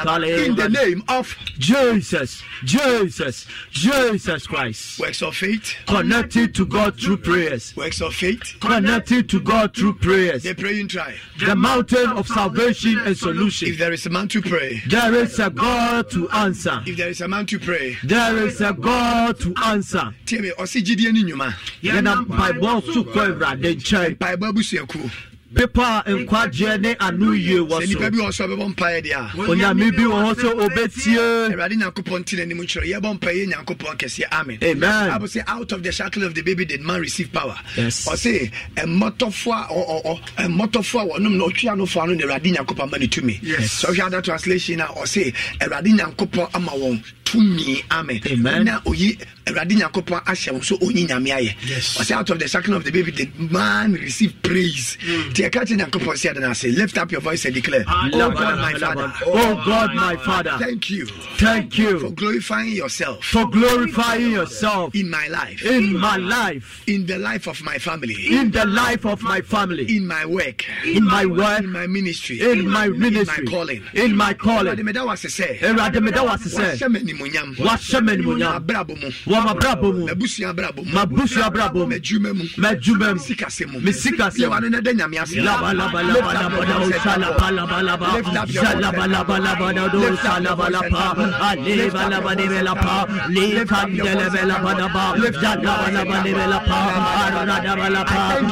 kale In the name of Jesus, Jesus, Jesus Christ. Works of faith. Connected to God through prayers. Works of faith. Connected to God through prayers. The praying try. The mountain of salvation and solution. If there is a man to pray, There is a God to answer. if there is a man to pray, There is a God to answer. tie me ɔse gyidie ne nnwuma Yɛnam mpaebɔ so kɔ Awurade nkyɛn. mpaebɔ abusuakuo Pepa a nkwagyeɛ ne ano yie wɔ sɛ so. bi wɔ so a bɛbɔ mpaeɛ deɛ a Onyame bi wɔ hɔ sɛ obetie. awurade nyankopɔn nti n'anim nkyerɛ yɛbɔ mpaeɛ nyankopɔn kɛseɛ amen Amen. Bible say out of the shackle of the baby did man receive power Yes. ɔse mmɔtɔfoɔ a ɔ- ɔ- ɔ- mmɔtɔfoɔ a wɔnom na ɔtwe anofoɔ ano na awurade nyankopɔn ama ne tumi Yes. sɛ ɔhwɛ ada translation a ɔse awurade nyankopɔn ama wɔn tumi amen Amen. na oyi oh, awurade nyankopɔn ahyɛ wɔn so ɔnyi nyame ayɛ. Ɔse out of the shackle of the baby did man receive praise. Hmm. Nti ɛka kyerɛ nyankopɔn sɛ ɛde no ase lift up your voice and declare oh god my father. Oh God, my Father. thank you. Thank you. for glorifying yourself. For glorifying yourself. In my life. In my life, in the life of my family. In the life of my family, in my work. In my work, in my ministry. In my ministry, in my calling. In my Awurade calling. meda wo ase sɛ Awurade meda wo ase sɛ wahyɛ me animuonyam. wahyɛ me animuonyam. Abrabɔ mu wɔ m'abrabɔ mu m'abusua abrabɔ mu m'abusua abrabɔ mu m'adwuma mu m'adwuma mu sikasɛ mu me sikasɛm yɛwa no na da nyame ase Laba laba laba laba da o shalaba laba laba shalaba laba laba da do shalaba laba ale ba laba de be laba le kandele be laba da ba shalaba laba de be laba arada da laba le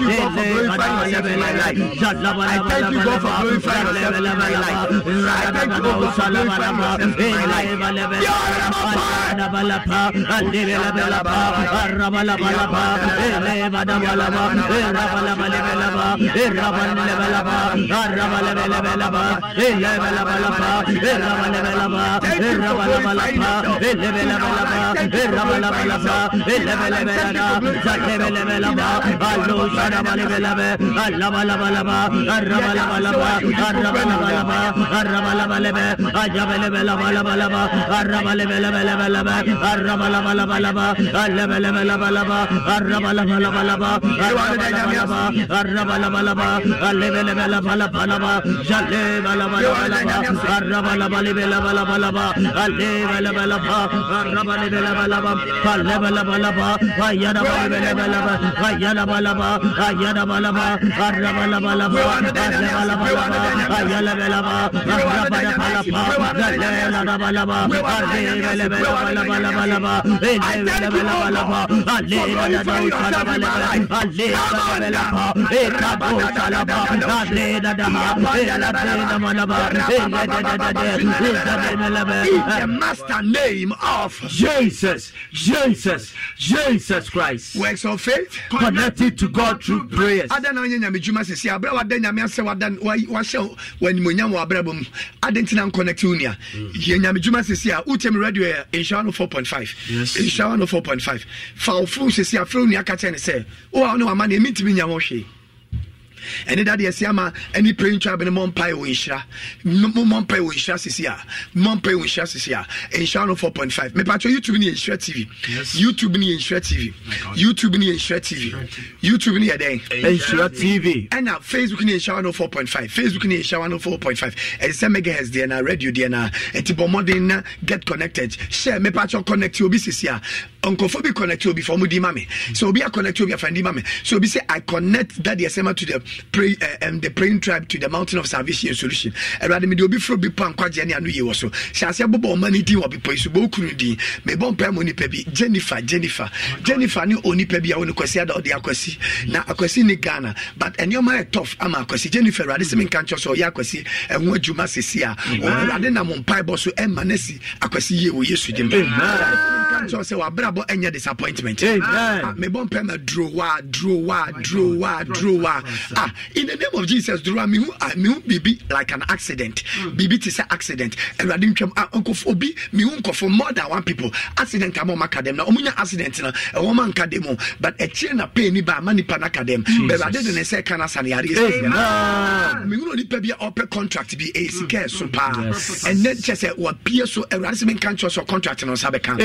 le ba da ba le laba shalaba laba laba laba shalaba laba laba rada da da o shalaba laba ele ba le be laba da bela bela ba ra bala bala ba le bada bala ba ra bala bala bela ba ra bala bela ba ra bala bela bela ba le bala bala ba ra bala bela ba ra bala bala ba le bela bela ba ra bala bala ba le bela bela da za le bela bela ba allo shara bala bela be alla bala bala ba ra bala bala ba ra bala bala ba ra bala bala be aja bela bela bala bala ba ra bala bela bela bela ba ra bala bala bala laba laba raba laba laba laba raba laba laba raba laba laba lebe lebe laba laba laba jale laba laba laba raba laba lebe laba laba laba lebe lebe laba raba lebe laba laba lebe laba laba ayada ba lebe lebe laba ayada ba laba ayada ba laba raba laba laba leba laba laba ayala lebe laba raba laba laba lele laba laba laba laba laba laba lebe lebe laba laba ale da da usala ba lebe ale ba lebe laba the master name of Jesus Jesus Jesus Christ. Works of faith connected to God through prayers. Na nhyira 104.5 fa wo fon sɛsi afrɛ onua ka kyɛ ne sɛ woa wo ne wama ne ɛmentumi nya wɔ hwee ɛne da deɛ ɛsi ama ɛne praying tribe ne mɔ mpae wɔ nhyira. Mɔ mpae wɔ nhyira sisi a. Mɔ mpae wɔ nhyira sisi a. Nhyira no four point five. Mepatro youtube ni yɛ nhyira tv youtube ni yɛ nhyira tv youtube ni yɛ nhyira tv youtube ni yɛ dɛn? Nhyira TV. ɛna facebook ni yɛ nhyira no four point five. Facebook ni yɛ nhyira no four point five. Ɛsɛ sɛ megahertz deɛ na radio deɛ na. Ɛti bɔ mɔden na get connected. Share mepatro connect obi sisi a. Nkɔfo bi connect obi fɔ ɔmo di ma me. So obi a connect obi afa di ma so obi say i connect that the sma to the pray uh, um, the praying tribe to the mountain of salvation and solution. Ɛwurade mi de obi furo bi pa nkwagye ne ano yie wɔ so. Hyɛ aseɛ bɔbɔ ɔma ne din wɔ bepɔ yi so. Bɔ okunu din. Mebɔ mpae mu nipa bi. Jennifer jennifer. Jennifer ne onipa bi a wɔne kwasi ada ɔde akwasi. Na akwasi ne ghana. But nneɛma yɛ tough ama akwasi. Jennifer ɛwurade sɛ mi nka nkyɛn so ɔyɛ akwasi ɛho adwuma sisi a ɛwurade nam mpae bɔ so ɛma ne si akwasi yie wɔ yesu dim nkyɛn sɛ wabrabɔ ɛnyɛ disappointment. Ah, mebɔ mpae ma durowa durowa durowa durowa ah in the name of jesus durowa mihu ah mihu bibi like an accident. Bibi ti sɛ accident. Ɛwurade ntwam ah nkɔfo obi mihu nkɔfo more than one people. Accident ama ɔmo aka dɛm na ɔmo nya accident na ɛwɔ dɛm o but ɛkyerɛ na pain ni ba ama nipa na aka dɛm bɛwurade de ne nsa ɛka na sa ne yare esi na onipa bi a ɔpɛ contract bi ɛyɛ sika ɛso paa ɛnɛ kyɛ sɛ so ɛwurade sɛ mi nka nkyɛn sɛ contract no nsa bɛka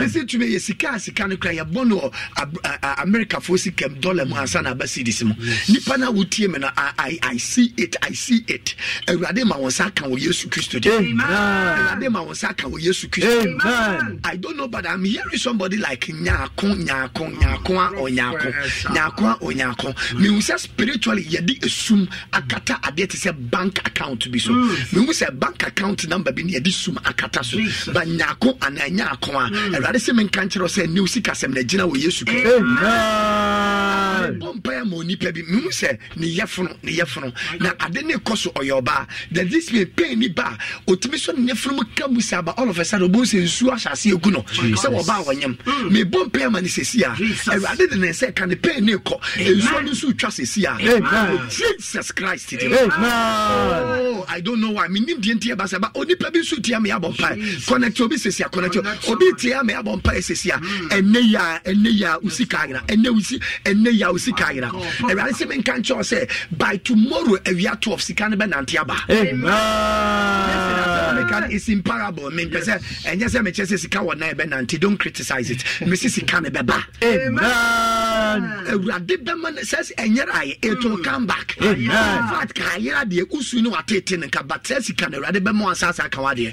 mesi tumi yɛ sika a sika no kura yɛbɔ no wɔ Ab- a- a- americafoɔ sika mu ansa na aba cedis mu nipa na wotie me na I, I, i see it i see it. Awurade ma wɔn nsa ka wɔ yesu kristo de awurade ma wɔn nsa ka wɔ yesu kristo i don't know but i'm hearing somebody like nyaako nyaako nyaako a ɔnyaako nyaako a ɔnyaako mehu sɛ spiritually yɛde esum akata adeɛ te sɛ bank account bi so. Mehu sɛ bank account number bi ne yɛde sum akata so. Ba nyaako anaa nyaako a awurade sɛ menka nkyerɛ sɛ ne wo sikasɛm na gyina wɔ yesu kristo bɔ mpaeɛ ma onipa bi mehu sɛ ne yɛfono ne yɛfono na ade ne kɔ so ɔyɛ ɔbaa. That this may pain ni ba. A ɔtumi so ne yɛfono mu ka mu sɛ aba all of a sudden ɔbɛhu sɛ nsuo ahyɛ ase egu no. Sɛ wɔbaa wɔnyam mebɔ mpaeɛ ma ne sɛsi a. Awurade de ne nsa ka ne pain ne kɔ. Nsuo no nso twa sɛsi a. Amen. jesus christ di mu Oh, I don't know why. Menim deɛ nti ba sɛ ba onipa bi nso tia mi abɔ mpae. Connect obi sesi a connect obi. Tia mi abɔ mpae sesi a. Ɛnɛ yi ɛnɛ yi a osi ka yira ɛnɛ osi ɛnɛ yi a osi ka yira ɛwurade sɛ menka nkyɛw sɛ by tomorrow awia twelve sika no bɛnante aba. Meka is imparable mempɛ sɛ ɛnyɛ sɛ mekyɛ sɛ sika wɔ nan ɛbɛnante don't criticize it mesi sika no bɛba awurade bɛma no sɛ ɛnyɛ ayɛ it will mm. come back fact ka ayera deɛ wosu no watete no nka but sɛ sika no awurade bɛma wasase aka wadeɛ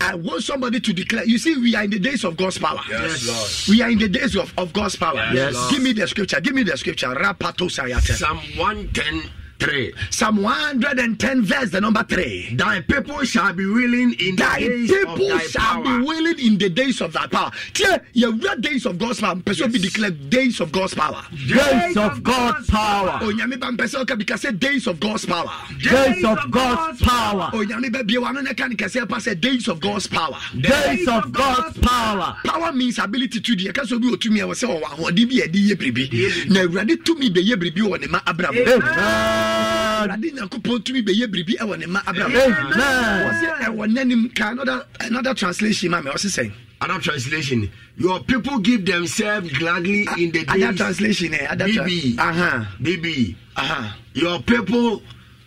I want somebody to declare. You see, we are in the days of God's power. Yes, Lord. We are in the days of, of God's power. Yes. Give me the scripture. Give me the scripture. Rapato sayate. Psalm 110 3. Psalm 110, verse the number 3. Thy people shall be willing in the Thy days people of thy shall power. be willing in the days of thy power. Tie, yɛwura days of God's power. Mpɛ sɛ obi declare days of God's power. Days of God's power. Oh, Onyame ba mpɛ sɛ ɔka bi ka sɛ days of God's power. Days of God's power. Onyame ba bie wano ne ka ne kɛseɛ pa sɛ days of God's power. Days of God's power. power means ability to deɛ ɛka sɛ obi wɔ tumi a wɔ sɛ ɔwɔ ahoɔden bi a ɛde yɛ biribi na awurade tumi bɛyɛ biribi wɔ ne ma abrabɔ awurade nyankopɔn tumi bɛyɛ biribi wɔ ne ma abrabɔ Amen. wɔsɛ ɛwɔ n'anim ka another another translation ma me ɔse sɛn Another translation. Your people give themselves gladly in the days. other translation eh, other tra- BB. Aha. BB. Aha. Your people,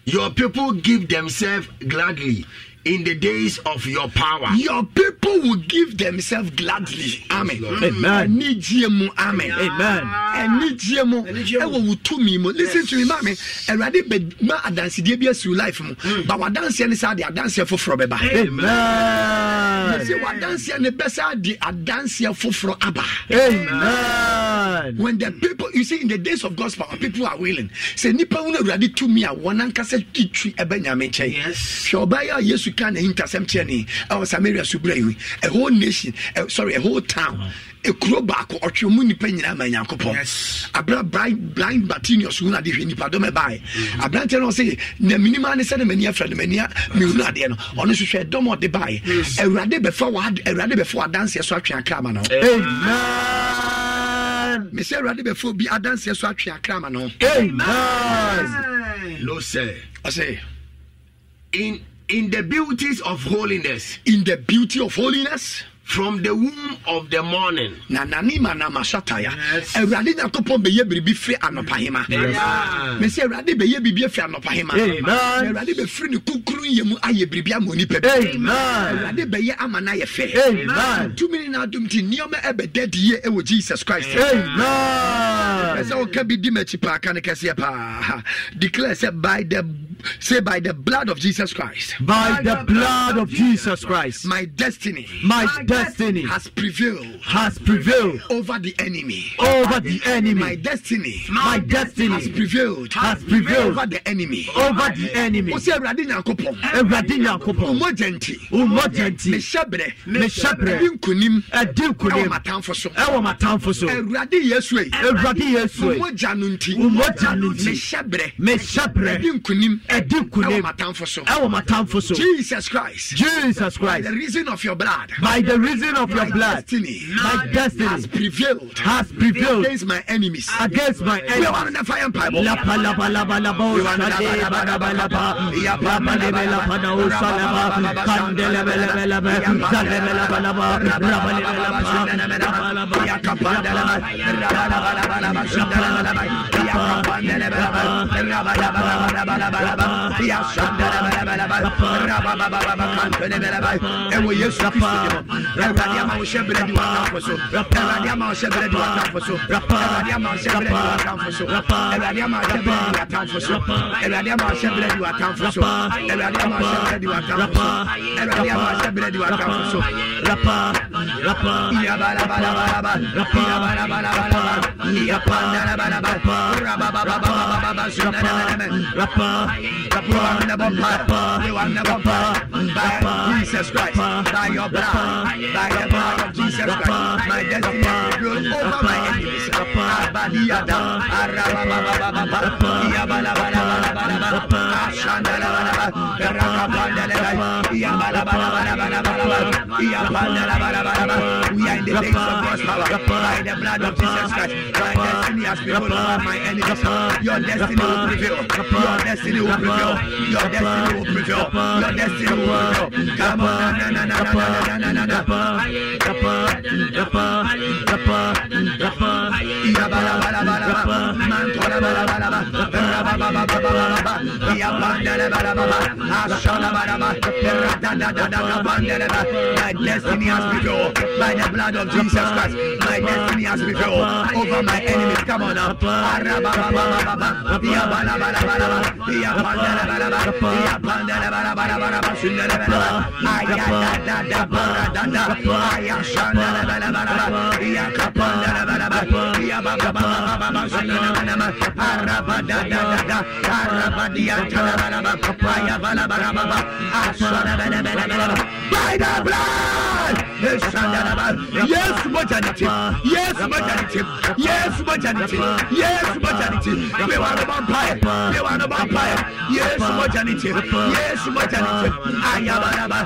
your people give themselves gladly in the days of your power. Your people will give themselves gladly. Amen. Amen. Ɛni gye mu. Amen. Amen. Ɛni gye mu. Ɛwɔ wo tumi mu. Listen to me, maame. Ɛwurade bɛ ma adansidie bi asi wo life mu. Mm. Ba wadanseɛ ne saa de adanseɛ foforɔ bɛba. Amen. Yɛsɛ wadanseɛ ne bɛsa de adanseɛ foforɔ aba. Amen. When the people, you see, in the days of God's power, people are willing. Sɛ nipa wo na awurade tumi a wɔn ankasa titwi ɛbɛ nyame nkyɛn. Hwɛ ɔbaa yi a Yesu ka ne hintasɛm kyerɛ ne ɛwɔ Samaria subura yi. A whole nation, eh, sorry, a whole town. ekuro baako ɔtwe mu nipa nyinaa ma nyankopɔn. Abra blind blind batinius hu na de hwɛ nipa dɔm ɛbaeɛ. Aberanteɛ no ɔse na minima ne sɛ ne m'ani afra no m'ani adeɛ no. Ɔno nso hwɛ dɔm ɔde baeɛ. Awurade bɛfa w'ad- awurade bɛfa w'adanseɛ so atwe akra ma no mesɛ awurade bɛfa obi adanseɛ so atwe akra ma no lo sɛ ɔsɛ In in the beauties of holiness, in the beauty of holiness from the womb of the morning. na nanima na masataya awurade nyankopɔn bɛyɛ biribi firi anɔpahema. Amen. mesɛ awurade bɛyɛ biribi afiri anɔpahema. Amen. Na awurade bɛfiri ne kunkuru yɛ mu ayɛ biribi ama onipa bi. Amen. awurade bɛyɛ ama no ayɛ fɛ. Amen. tumi ne n'adom nti nneɔma ɛbɛda diye ɛwɔ jesus christ. Ɛ sɛ woka bi di m'akyi paa ka no kɛseɛ paa. Declare sɛ by the say by the blood of jesus christ. By the blood of Jesus Christ, my destiny. My destiny has prevailed has prevailed over the enemy. over the my enemy. destiny My destiny has prevailed has prevailed over the enemy. over the enemy. wo sɛ awurade nyankopɔn. Awurade Nyankopɔn, mmɔgya nti wo mmɔgya nti, mehyɛ berɛ mehyɛ berɛ, ɛdi nkonim. Ɛdi ɛwɔ nkonim m'atamfo so. Ɛwɔ m'atamfo so. awurade yesu yi Awurade Yesu yi, mmɔgya no nti. Wo mmɔgya no nti, mehyɛ berɛ mehyɛ berɛ, ɛdi nkonim. Ɛdi ɛwɔ m'atamfo so. Ɛwɔ m'atamfo so. jesus christ. Jesus by Christ, the reason of your blood. By the reason of your blood, my destiny has prevailed, has prevailed against my enemies. Against my enemies. We are fire, Bible. Ɛwɔ yesu kristo de mu awurade ama wo hyɛ berɛ di w'atamfo so awurade ama wo hyɛ berɛ di w'atamfo so awurade ama wo hyɛ berɛ di w'atamfo so awurade ama wo hyɛ berɛ di w'atamfo so awurade ama wo hyɛ berɛ di w'atamfo so awurade ama wo hyɛ berɛ di w'atamfo so awurade ama wo hyɛ berɛ di w'atamfo so Jesus Christ, by your blood, by the power Jesus Christ, my destiny iyabalabalabalabalaba, iyapandalabalaba. We are in the blood of Jesus Christ, my. Your destiny will prevail. Your destiny will prevail. Your destiny will prevail. Your destiny will prevail. Come on, na na na na na na na na na. My destiny has prevailed by the blood of Jesus Christ. My destiny has prevailed over my enemies. Come on now. Arabababababa, iyabalabalaba, by the blood! Yes, modernity. Yes, modernity. Yes, modernity. Yes, modernity. We want a vampire. We want a vampire. Yes, modernity. Yes, modernity.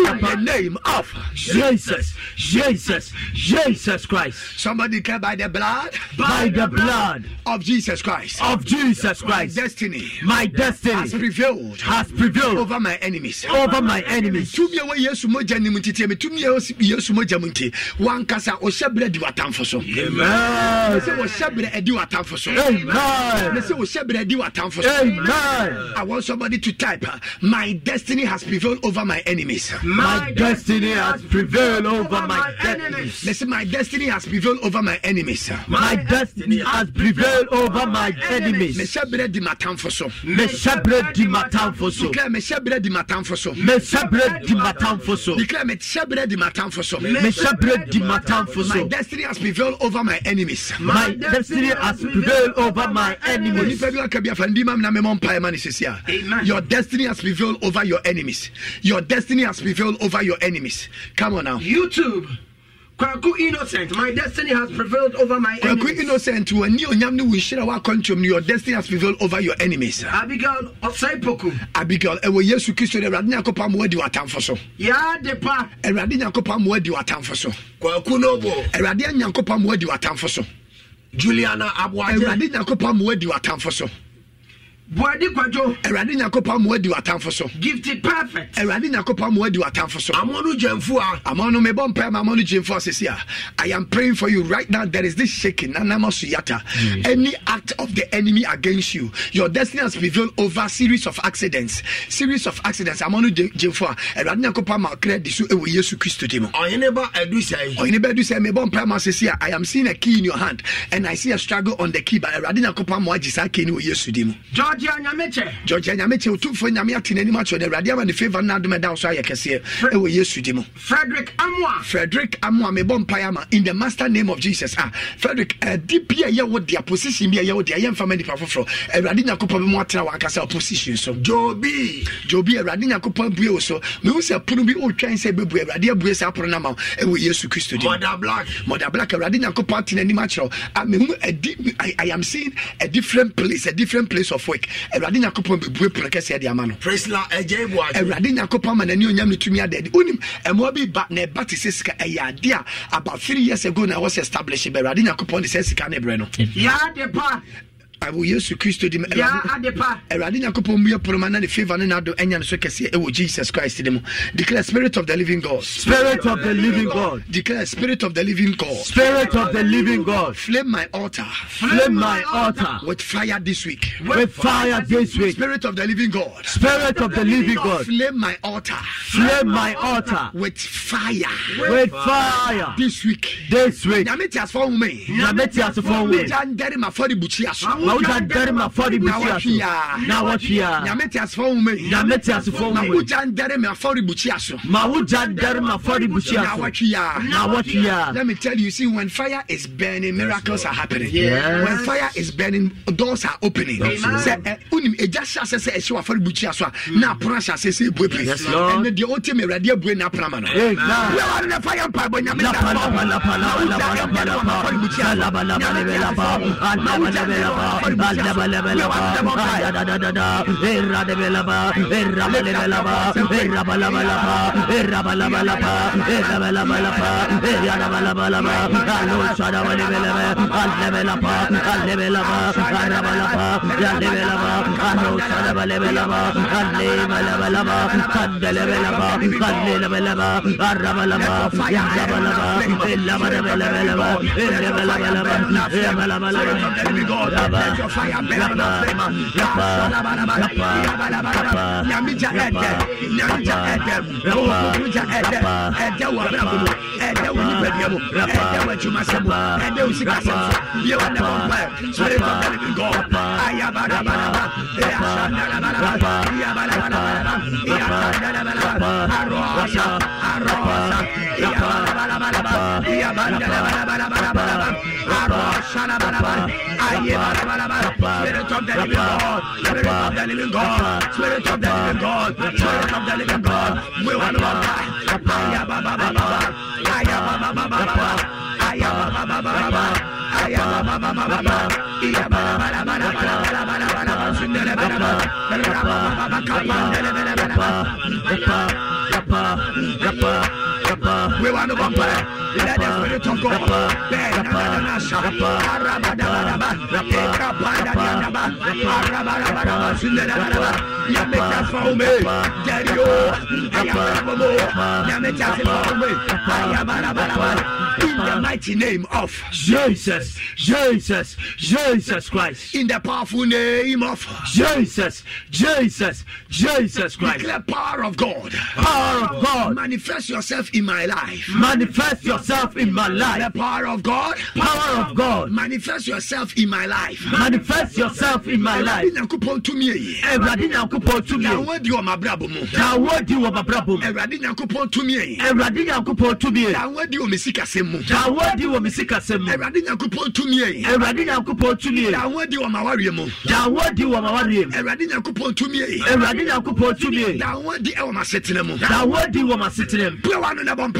In the name of Jesus, Jesus, Jesus Christ. Somebody declare by the blood, By the blood of Jesus Christ, of Jesus my Christ, destiny my destiny has prevailed has prevailed over my enemies. over my enemies. tumi a ɛwɔ yesu mogya ne mu nti me tumi a yesu mogya mu nti wankasa berɛ di w'atamfo so Amen. wɔhyɛ berɛ adi w'atamfo so Amen. wɔhyɛ berɛ adi w'atamfo so Amen. I want somebody to type uh, my destiny has prevailed over my enemies My destiny has prevailed over my enemies. Listen, my destiny has prevailed over my enemies. My destiny has prevailed over my enemies. mehyɛ berɛ di m'atamfo so. Mehyɛ berɛ di m'atamfo so. declare mehyɛ berɛ di m'atamfo so. Mehyɛ berɛ di m'atamfo so. declare mehyɛ berɛ di m'atamfo so. Mehyɛ di m'atamfo my so. destiny has prevailed over my enemies. My destiny has prevailed over my enemies. onipa bi aka bi afa ndi mam na memmɔ mpaeɛ ma ne sisi a your destiny has prevailed over your enemies. Your destiny has prevailed over your enemies. Come on now. YouTube, Kwaku innocent, my destiny has prevailed over my enemies. kwaku enemies. innocent. W'ani onyam ne wo wa w'akɔntɔm no your destiny has prevailed over your enemies. Abigail Osaipoku, abigail ɛwɔ yesu kristo no awurade nyankopɔn ama wadi w'atamfo so Yadepa, awurade nyankopɔn ama wadi w'atamfo so Kwaku Nobo, awurade nyankopɔn ama wadi w'atamfo so Juliana Abuaje, awurade nyankopɔn ama wadi w'atamfo so Buadi Kwajo, awurade nyankopɔn ama wadi w'atamfo so. Gifted Perfect, awurade nyankopɔn ama wadi w'atamfo so. Amonu Jemfua, ama no mebɔ mpae ma ama no gyemfo a. I am praying for you right now. There is this shaking. Nanama suyata. Any act of the enemy against you your destiny has prevailed over series of accidents. Series of accidents. Ama no gyemfo a. Awurade nyankopɔn ama ɔkra di so ɛwɔ yesu kristo di mu. Oyeneba Edusai, ɔyene bɛdu sɛ mebɔ mpae ma asesi a i am seeing a key in your hand and i see a struggle on the key but awurade nyankopɔn ama wagye saa key no wɔ yesu di mu. Georgia Nyameche, georgia nyame kyɛ. Otumfoɔ nyame ate n'anim akyerɛ no awurade ama ne favor no adom ɛda wo so ayɛ kɛseɛ ɛwɔ yesu di mu. Frederick Amwa, frederick amoa mebɔ mpae ama in the master name of jesus ah frederick ɛdi bi a ɛyɛ wo dea position bi a ɛyɛ wo dea ɛyɛ mfama nipa foforɔ awurade nyankopɔn bɛmu atena wakasa position so. Jobi, jobi awurade nyankopɔn abue wo so. Mehu sɛ pono bi ɔtwan sɛ bɛbue awurade abue sɛ apono no ama wo ɛwɔ yesu kristo di. Mother Black, mother black awurade nyankopɔn ate n'anim akyerɛ Ah, mehu adi i am seeing a different place a different place of work awurade nyankopɔn bɛbue pono kɛseɛ de ama no. Awurade nyankopɔn ma n'ani onyam no tumi adaadi wonim ɛmoa bi ba na ɛba te sɛ sika ɛyɛ ade a about three years ago na ɛwɔ sɛ establish bɛ awurade nyankopɔn de sɛ sika ne berɛ no Yadepa, ɛwɔ yesu kristo di mu Ya Awurade- Adepa, awurade nyankopɔn mmue poroma na ne favor ne nado ɛnya no so kɛseɛ ɛwɔ jesus christ di mu. Declare spirit of the living god. Spirit of the living God. declare spirit of the living god. Spirit of the living God. flame my altar. Flame my altar. with fire this week. With fire this week. spirit of the living god. Spirit of the living God. flame my altar. Flame my altar. With fire. With fire. This week. This week. nyame te asfo wo me Nyame te asefo wo me. wogya ndɛre m'afɔrebukyia Ma wogya ndɛre m'afɔrebukyia so. Na wɔtwea. nyame te asfo wo me Nyame te asefo wo ma me. wogya ndɛre m'afɔrebukyia so Ma wogya ndɛre na m'afɔrebukyia so. wɔtwea Na wɔtwea. Let me tell you, see, when fire is burning, miracles are happening. Yes. When fire is burning, doors are opening. Sɛ ɛ unim egya hyɛ ase sɛ ɛhyɛ wafɔre bukyia so a na apono ahyɛ ase sɛ ebue pii. Yes, Lord. Ɛnna deɛ ɔte mi awurade abue na apona ma no. Amen. Wíwá ni fire mpa bɔ nyame da Lapa, fɔ. lapa, lapa, Na lapa, wogya lapa, ɛdɛm lapa, wɔ lapa. afɔre bukyia so. Ah, Ah, Ah. Eh. Eh. Eh. Eh, ba, lapa, lapa. Eh, ra, ba, lapa, lapa. Eh, ya, da, ba, lapa, lapa. Ah, lo, sha, da, ba, de, be, lapa. Ah, de, be, lapa. Ah, de, be, lapa. Ah, ra, ba, lapa. Ya, de, be, lapa. Ah, lo, sha, da, ba, de, be, lapa. Ah, le, ba, lapa, lapa. Ah, de, le, be, lapa. Ah, le, le, be, lapa. Ah, ra, ba, lapa. Ya, da, ba, lapa. Eh, la, ba, de, be, lapa, lapa. Eh, de, be, lapa, lapa. Eh, ba, lapa, lapa. Lapa. Let your fire burn on the flame. Lapa. Lapa. Lapa. Nyamija ɛdɛ. Nyamija ɛdɛ. Nyamija ɛdɛ. Ɛdɛ wɔ abirabu mu. Ɛdɛ wɔ life. Manifest yourself in my life. The power of God. Power of God. Manifest yourself in my life. Manifest yourself in my life. Ẹ̀rọ̀dì nyankopɔn tumi yìí. Ẹ̀rọ̀dì nyankopɔn mu. Dàwọ́ di wọ́n mu. Ẹ̀rọ̀dì nyankopɔn tumi yìí. Ẹ̀rọ̀dì tumi yìí. Dàwọ́ di wọ́n mi si kase mu. Dàwọ́ di tumi yìí. Ẹ̀rọ̀dì tumi yìí. Dàwọ́ di mu. Dàwọ́ di wọ́n mu. Ẹ̀rọ̀dì nyankopɔn tumi yìí. Ẹ̀rọ̀dì tumi yìí. Dàwọ́ di wọ́n ma setena mu. Dàwọ́ di wọ́n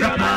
tún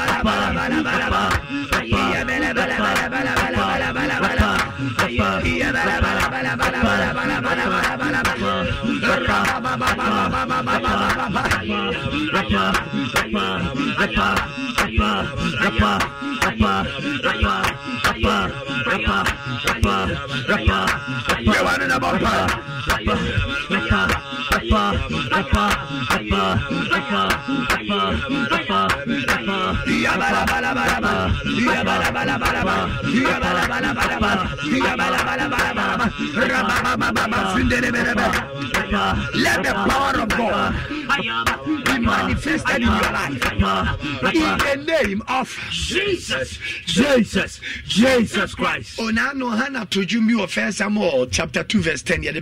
làbà. Yàrá làbà làbà. Rapa. Rapa. Rapa. Rapa. Yàrá làbà làbà làbà. Yàrá làbà làbà làbà làbà. Yàrá làbà làbà làbà. Yàrá làbà làbà làbà làbà. Let the power of God be manifested in your life. In the name of Jesus, Jesus, Jesus Christ. Onano Hana to Jumi of Samuel chapter 2, verse 10. Yet the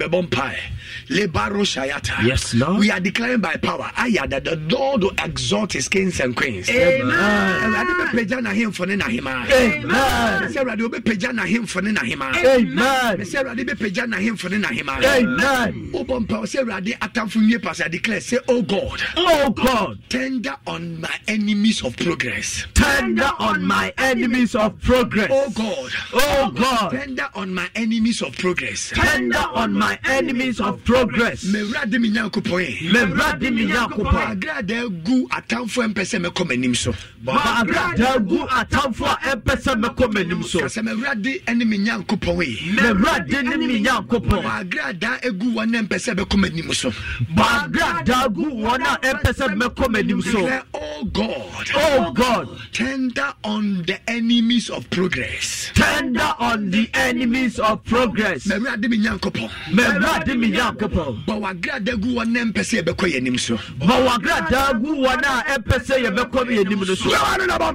Lebaro Shayata. Yes, Lord. We are declaring by power. Aya that the Lord will exalt his kings and queens. Amen. Awurade bɛpagya n'ahemfo ne n'ahemmaa. Amen. Mesɛ Awurade wobɛpagya n'ahemfo ne n'ahemmaa. Amen. Mesɛ Awurade bɛpagya n'ahemfo ne n'ahemmaa. Amen. Wobɔ mpa sɛ Awurade atamfo nwie pa sɛ I declare say oh God. Oh God, Tender on my enemies of progress. tender on my enemies of progress. Oh God. Oh God, Tender on my enemies of progress. tender on my enemies of progress. Mewurade me Nyankopɔn. Mewurade me Nyankopɔn. Agrada gu atamfo mpɛ sɛ mɛkɔ m'anim so. Maagrada gu atamfo a ɛmpɛ sɛ mɛkɔ m'anim so. Kasɛ ne me Nyankopɔn yi. Mewurade ne me Nyankopɔn. Agrada egu wɔn a mpɛ sɛ bɛkɔ m'anim so. Maagrada gu wɔn a ɛmpɛ sɛ mɛkɔ m'anim so. Oh God. Oh God, Tender on the enemies of progress. tender on the enemies of progress. Mewurade me Nyankopɔn. Mewurade me Nyankopɔn. Bɔ w'agrada gu wɔn a mpɛ sɛ yɛbɛkɔ yɛn anim so. Gu wɔn a ɛmpɛ sɛ yɛbɛkɔ anim so. Wɛwà no na bɔ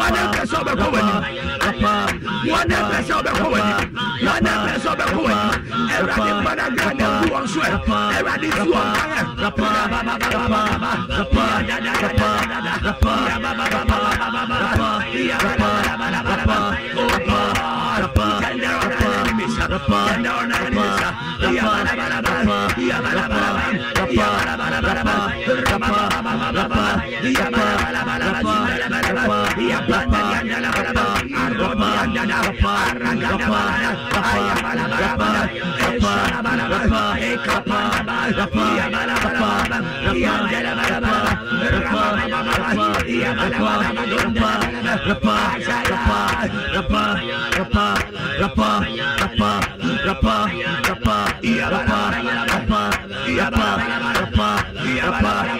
One of us over, one of us over, one of us over, one w'anim. ربنا ربنا ربنا ربنا ربنا ربنا ربنا ربنا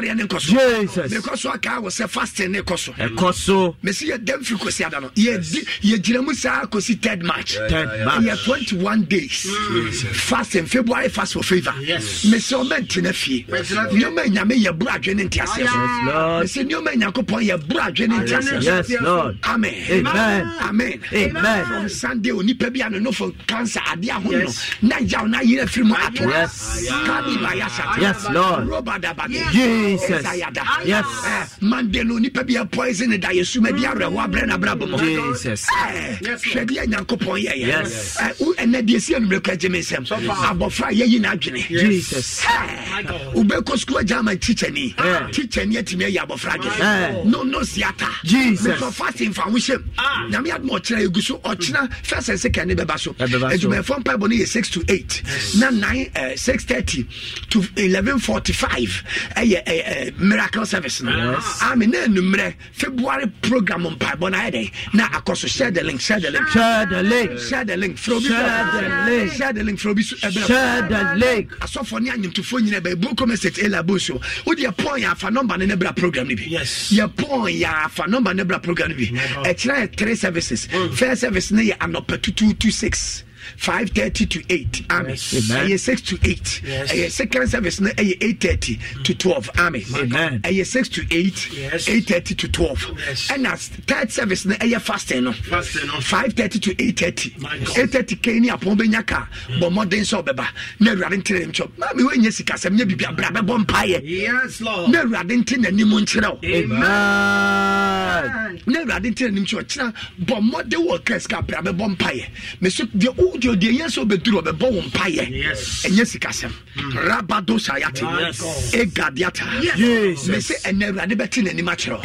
awareɛ ne nkɔ so. Mekɔ so aka wo sɛ fasting ne kɔ so. Ɛkɔ so. Mesi yɛdam firi kɔsi ada no. Yɛgyina mu saa kɔsi third march. Ɛyɛ 21 days. Fasting february fast for favor. Mesi ɔma ntena fie. Nneɔma nyame yɛ adwe ne nteaseɛ nneɔma nyankopɔn yɛ adwe ne nteaseɛ amen. From sunday onipa bi anono for cancer adeɛ ahono na gyaw na yerɛ firi mu ato. Kabi bayasata robadabade ya sata. Yes, Lord. Roba da ba de. Jesus. Yes. Eh, Monday no onipa bi poison da yesu ma bi hɔ abrɛ na brabɔ mu. Jesus. Eh, Hwɛ deɛ Nyankopɔn yɛyɛ. Yes. Eh, wo- ɛnɛ deɛ si anumere kɔ agye me nsɛm. Abɔfra a yɛyi n'adwene. Jesus. Eh, wobɛkɔ sukuu agya ama tikyani Yeah. tikyani atumi ayi abɔfra adwene no no siata Jesus. mekɔ fasting fa ho hyɛm nyame adoma ɔkyerɛ ɛgu so ɔkyena first and second ne bɛba so adwumayɛfoɔ mpaebɔ no yɛ 6 to 8 na 9 uh, 630 to 1145 ɛyɛ uh, uh, miracle service no ame na anummerɛ february program mpaebɔ no ayɛ dɛn na akɔ so share the link share the link. Share the link. share the link frɛ obi Share the link. share the link frɛ obi so ɛbrɛ Share the link. asɔfoɔ ne anyomtofoɔ nyina baabu kɔmɛ sɛt ɛla bo so wode yɛpɔn yɛ afa nɔmba no ne bra program no bi. Yɛpɔn yɛ afa nɔmba no bra program no bi. Ɛkyerɛ yɛ three services. First service no yɛ anɔpa 2226 530 to 8 amen. Ɛyɛ 6 to 8 Yes. ɛyɛ second service no ɛyɛ 830 to 12 amen. Ɛyɛ 6 to 8 830 to 12 Yes. ɛna third service no ɛyɛ fasting no. 530 to 830 830 kɛi ne apɔn bɛnya ka bɔ mmɔden sɛ ɔbɛba na awurade ntene nim kyɛ mame woanya sikasɛm nyɛ biribi abra bɛbɔ mpayɛ Yes, Lord. na awurade nte n'anim nkyerɛ wo. Amen. na awurade nte n'anim kyerɛ wo. Kyerɛ bɔ mmɔden wɔ ka sika abra bɛbɔ mpayɛ meso deɛ wodeɛ deɛ ɛyɛ sɛ wobɛduru ɔbɛbɔ wo mpayɛ Yes. ɛnyɛ sikasɛm. Rabado sayate Yes. egadiata. Jesus. mese ɛnɛ awurade bɛte n'anim akyerɛ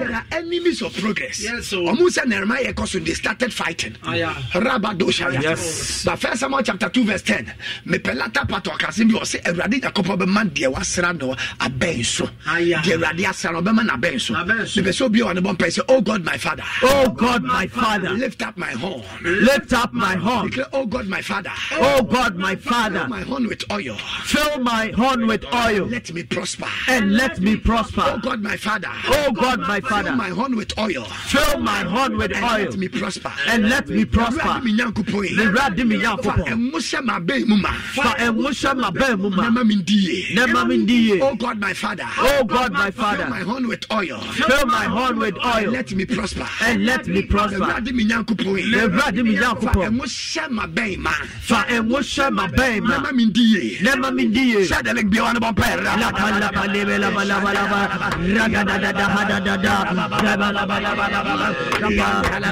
There are enemies of progress. Yes, sir. Ọmụ sẹ Nehemiah so they started fighting. Ah, Rabado shaya. Yes. But first Samuel chapter two verse ten. Mepɛ latter part ɔkase bi ɔsɛ Awurade Nyankopɔn bɛma deɛ wasra no abɛn ah, so. Aya. Deɛ Awurade asra no ɔbɛma n'abɛn so. Abɛn so. Mepɛ sɛ obi a ɔne bɔ Oh God my father. Oh God, my Father, Lift up my horn. lift up my horn. Declare Oh God my father. Oh God, my Father, Fill my horn with oil. fill my horn with oil Let me prosper. and let me prosper. Oh. God my father. Oh God, my Fill Father, Fill my horn with oil. fill my horn with And oil let me prosper. and let me prosper. Awurade me Nyankopɔn yi. Me Fa Nyankopɔn, ɛmo hyɛ m'abɛn mu ma. fa ɛmo hyɛ m'abɛn mu ma, Nema me ndi yie. na ma me ndi yie. Oh God, my Father. Oh God, my father. Fill my horn with oil. fill my horn with oil Let me prosper. and let me prosper. Awurade me Nyankopɔn yi. Awurade me Fa Nyankopɔn, ɛmo hyɛ m'abɛn ma. fa ɛmo hyɛ m'abɛn ma, Nema me ndi yie. na ma me ndi yie. Hyɛ de link bi a wɔne bɔ mpaeɛ. Laba, laba, lebe, laba, laba, laba. Ragadadada, hadadada. Oh God.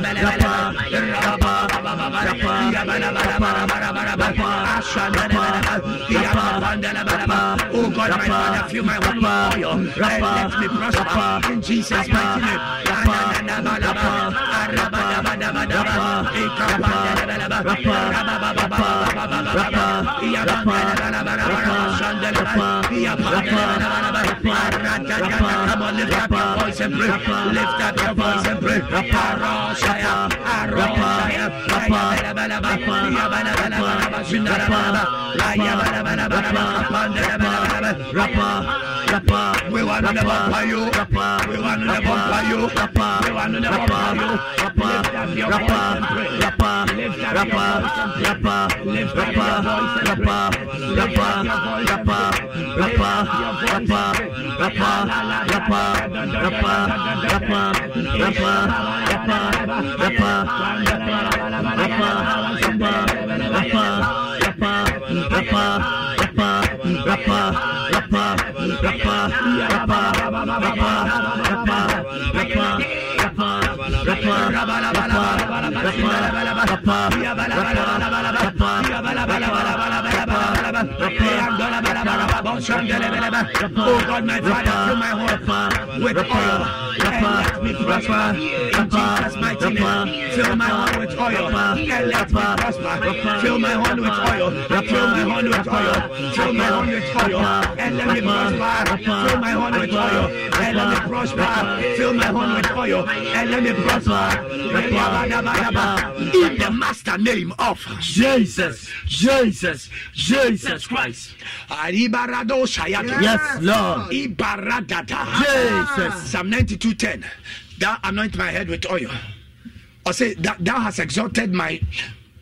Lift up your voice and pray. Aroshaya, Aroshaya, Ayabalabalaba, Yabalabalaba, Shindarabalaba, Ayabalabalaba, Kapandalabalaba, We want to buy you. We want to buy you. We want to buy you. Lift up your voice and pray. Lift up your voice and pray. Lift up your voice and pray. Oh God, my Father, fill my heart with oil and let me prosper. In and let me prosper. Fill my heart with oil, fill my heart with oil, fill my heart with oil and let me prosper. Fill my heart with oil and let me prosper. Fill my heart with oil and let me prosper. In the master name of Jesus, Jesus, Jesus Christ. Shayata. Yes, Lord. Jesus. Psalm 92:10. Thou anoint my head with oil. I say that thou hast exalted my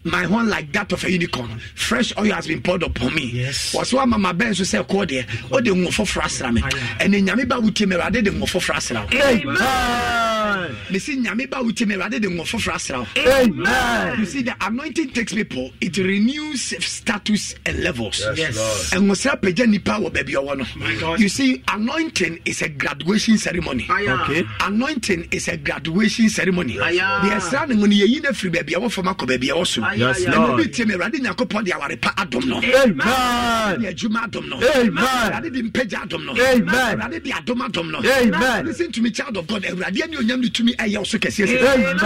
my horn like that of a unicorn. Fresh oil has been poured upon me. Yes. Was one mama ben so say ko de o de ngo fo frasra me. And nyame ba wuti me rade de ngo fo frasra. Amen. Me see nyame ba wuti me rade de ngo fo frasra. Amen. You see the anointing takes people, it renews status and levels. Yes, Yes. And was peja nipa wo baby owo no. God. You see anointing is a graduation ceremony. Okay. Anointing is a graduation ceremony. Aya. The esra ne ngoni yeyi na firi baby owo fama ko baby owo so. Yes, And Lord. obi tie me rade nyankopɔn de aware pa adom no. Amen. De adwuma adom no. Amen. Rade de mpagya adom no. Amen. Rade de adom adom no. Amen. Listen to me child of God. Awurade ani onyam ne tumi ɛyɛ wo so kɛseɛ sɛ. Amen.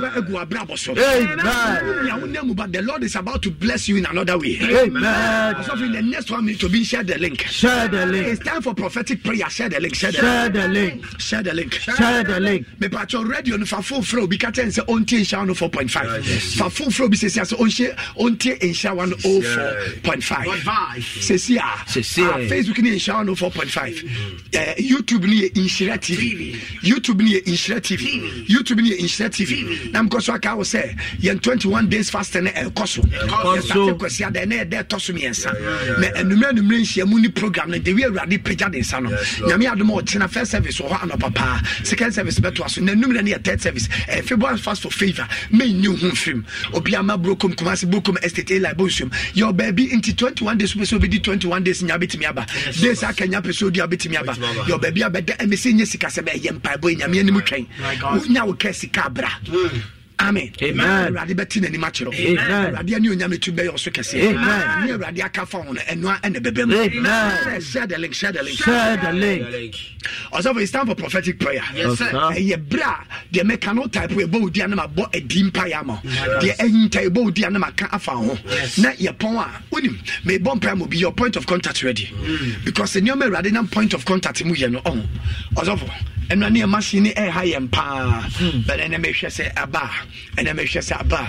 Ba egu abrabɔ so. Amen. Nea wo nam mu, But the Lord is about to bless you in another way. Amen. So in the next one minute to be share the link. Share the link. It's time for prophetic prayer. Share the link. Share the Share link. the link. Share the link. Share the link. mepatwɛ radio no fa foforɔ obi ka kyɛn sɛ ɔntie nhyira no 4.5 fa foforɔ bi sɛsia sɛ ɔnhyɛ ɔntie nhyira wa no 04.5 sɛsi a Sɛsi facebook ne yɛ nhyira wa no 4.5 Eh, youtube ne yɛ nhyira tv youtube ne yɛ nhyira tv youtube ne yɛ nhyira tv na mekɔ so aka wo sɛ yɛn 21 days fast no ɛkɔ so yɛsate kwasiada ɛnɛ yɛdɛ ɛtɔ so mmiɛnsa na anummerɛ anummerɛ nhyiamu ne program no de wi awurade pagya de nsa no. Nyame adom a ɔkyena first service wɔ hɔ anɔpa paa second service bɛtoa so. Na anummerɛ ne yɛ third service. Eh, february fast for favor. Menni ho mfirim obiama brokom kumase brokom estate eli bonsuom yɛ baabi nti 21 days wopɛ sɛ wobɛdi 21 days nya wobɛtumi aba days aka nya pɛ sɛ odi a wobɛtumi aba yɛ baabi a bɛda ɛmɛ sɛ nyɛ sika sɛ bɛɛyɛ mpaebɔ nyame anim twɛn wonya wo ka sika abra amen. Amen. awurade bɛte n'anim akyerɛ. Amen. awurade ani onyame tu bɛyɛ ɔso kɛseɛ. Amen. ne awurade aka fa wo no ɛnoa ɛna bɛbɛ mu. Amen. share the link share the link. Share the link. ɔsɔfo it's time for prophetic prayer. Ɛyɛ berɛ a deɛ mɛka no type ɛbɔ wo di a na mabɔ adi mpaeɛ ama deɛ ɛhinta ɛbɔ wo di a na maka afa ho. Na yɛpɔn a wonim mebɔ mpaeɛ ma obi. Yɛ point of contact ready. Mm. Because nneɔma awurade nam point of contact mu yɛ no ɔho. Ɔsɔfo ɛno ne ɛma hye ne ɛha yɛn paa hmm. but ɛnɛ mehwɛ sɛ aba a ɛnɛ mehwɛ sɛ aba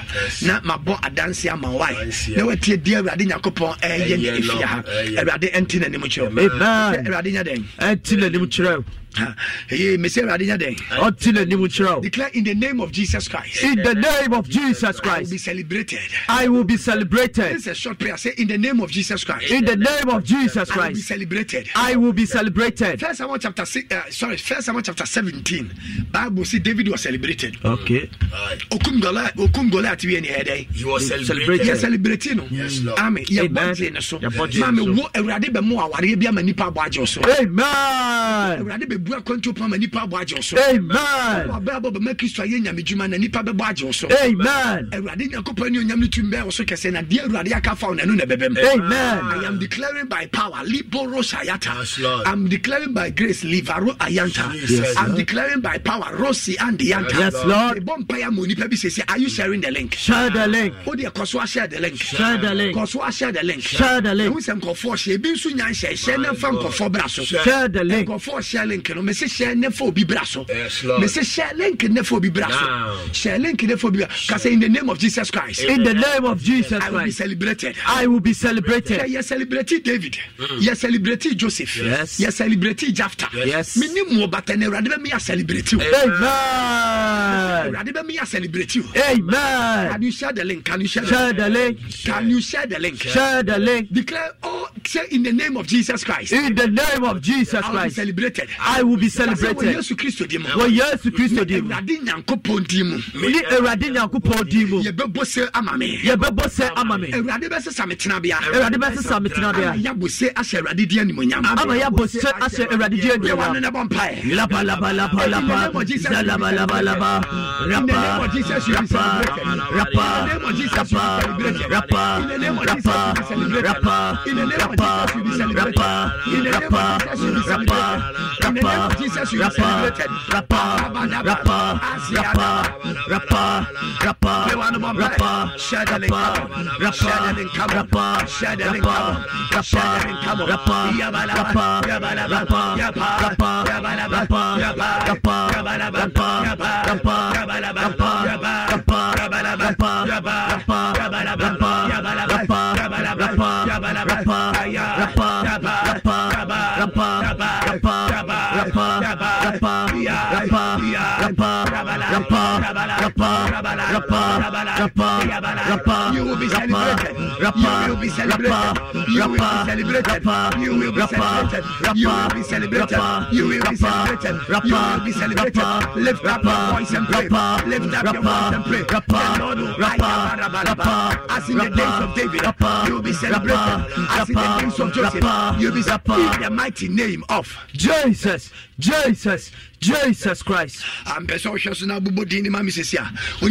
na mabɔ adanse ama wae na watie di awurade nyankopɔn ɛyɛ ne ɛfie ha awurade ɛnte n'anim kyerɛ wo. Amen. Sɛ awurade nya dɛn Ɛnti n'anim kyerɛ wo. Hey, Mr. Awurade nya dɛn Ɔnti n'anim kyerɛ wo. declare in the name of Jesus Christ In the name of Jesus I will be celebrated I will be this is a short prayer say in the name of Jesus Christ In the name of Jesus I will be celebrated I will be celebrated. First Samuel chapter six, uh, sorry, First Samuel chapter seventeen. Bible see David was celebrated. Okay. Okum Goliath, Okum Goliath we any head. He was He celebrated. celebrating. Yes, Lord. Amen. Ye Amen. so. Yɛ bɔnten ne Maame so. wo Awurade bɛ mu aware bi ama nipa abɔ agye so. Amen. Awurade bɛ bɛbu akwantuo pama nipa abɔ agye wo so Amen. wabrabɔ bɛma kristo ayɛ nyamedwuma na nipa bɛbɔ agye wo so Amen. awurade nyankopɔn ne onyam no tumi bɛɛ wo so kɛsɛ na deɛ awurade aka fa wo nano na bɛbɛm Amen. i am declaring by power liboro sayata i'm declaring by grace livaro ayanta Yes, i'm declaring by power rosi and yanta Yes, Lord. ɛbɔ mpaeɛ ma onipa bi sɛsɛ are you sharing the link Share the link. wode kɔ so ahyɛ the link Share the link. kɔ so ahyɛ the link Share the link. ɛhu sɛ nkɔfoɔ hyɛ ebi nso nya nhyɛ hyɛ ne fa nkɔfoɔ bra so Share the link. nkɔfoɔ hyɛ link no mese hyɛ ne fa obi bra so Lord. mese hyɛ link ne fa obi bra so Now. hyɛ link ne fa obi bra kasa in the name of jesus christ In the name of Jesus I will be celebrated. I will be celebrated. Yɛ celebrate David. Mm. Yɛ celebrate Joseph. Yes. Yɛ celebrate Jafta. Yes. Mini mu ɔbata na Awurade bɛ mi yɛ celebrate o. Amen. Awurade bɛ mi yɛ celebrate o. Amen. Can you share the link? Can you share, Share the link. Can you share the link? Share the link. Declare all say in the name of Jesus Christ. In the name of Jesus I will be celebrated. I will be celebrated? Yesu Kristo di mu. Wɔ Yesu Kristo di mu? Ewurade nyankopɔn nyankopɔn di ama me. Yɛbɛbɔ sɛ ama me. Ewurade rapa, rapa, rapa, rapa, rabala, rapa, yabala. rapa, You will be rapa, celebrated. rapa, You will be celebrated. rapa, You will be celebrated. You will be celebrated. rapa, You will be celebrated. You will be celebrated. rapa, You will be celebrated. rapa, Lift up your rapa, voice and pray. rapa, Lift up your voice and pray. rapa, The Lord will rapa, As in the days of David, rapa, you will be celebrated. rapa, As in the days of Joseph, you will be rapa. in the mighty name of Jesus, Jesus, Jesus Christ. ampɛ sɛ wohwɛ so no abobɔ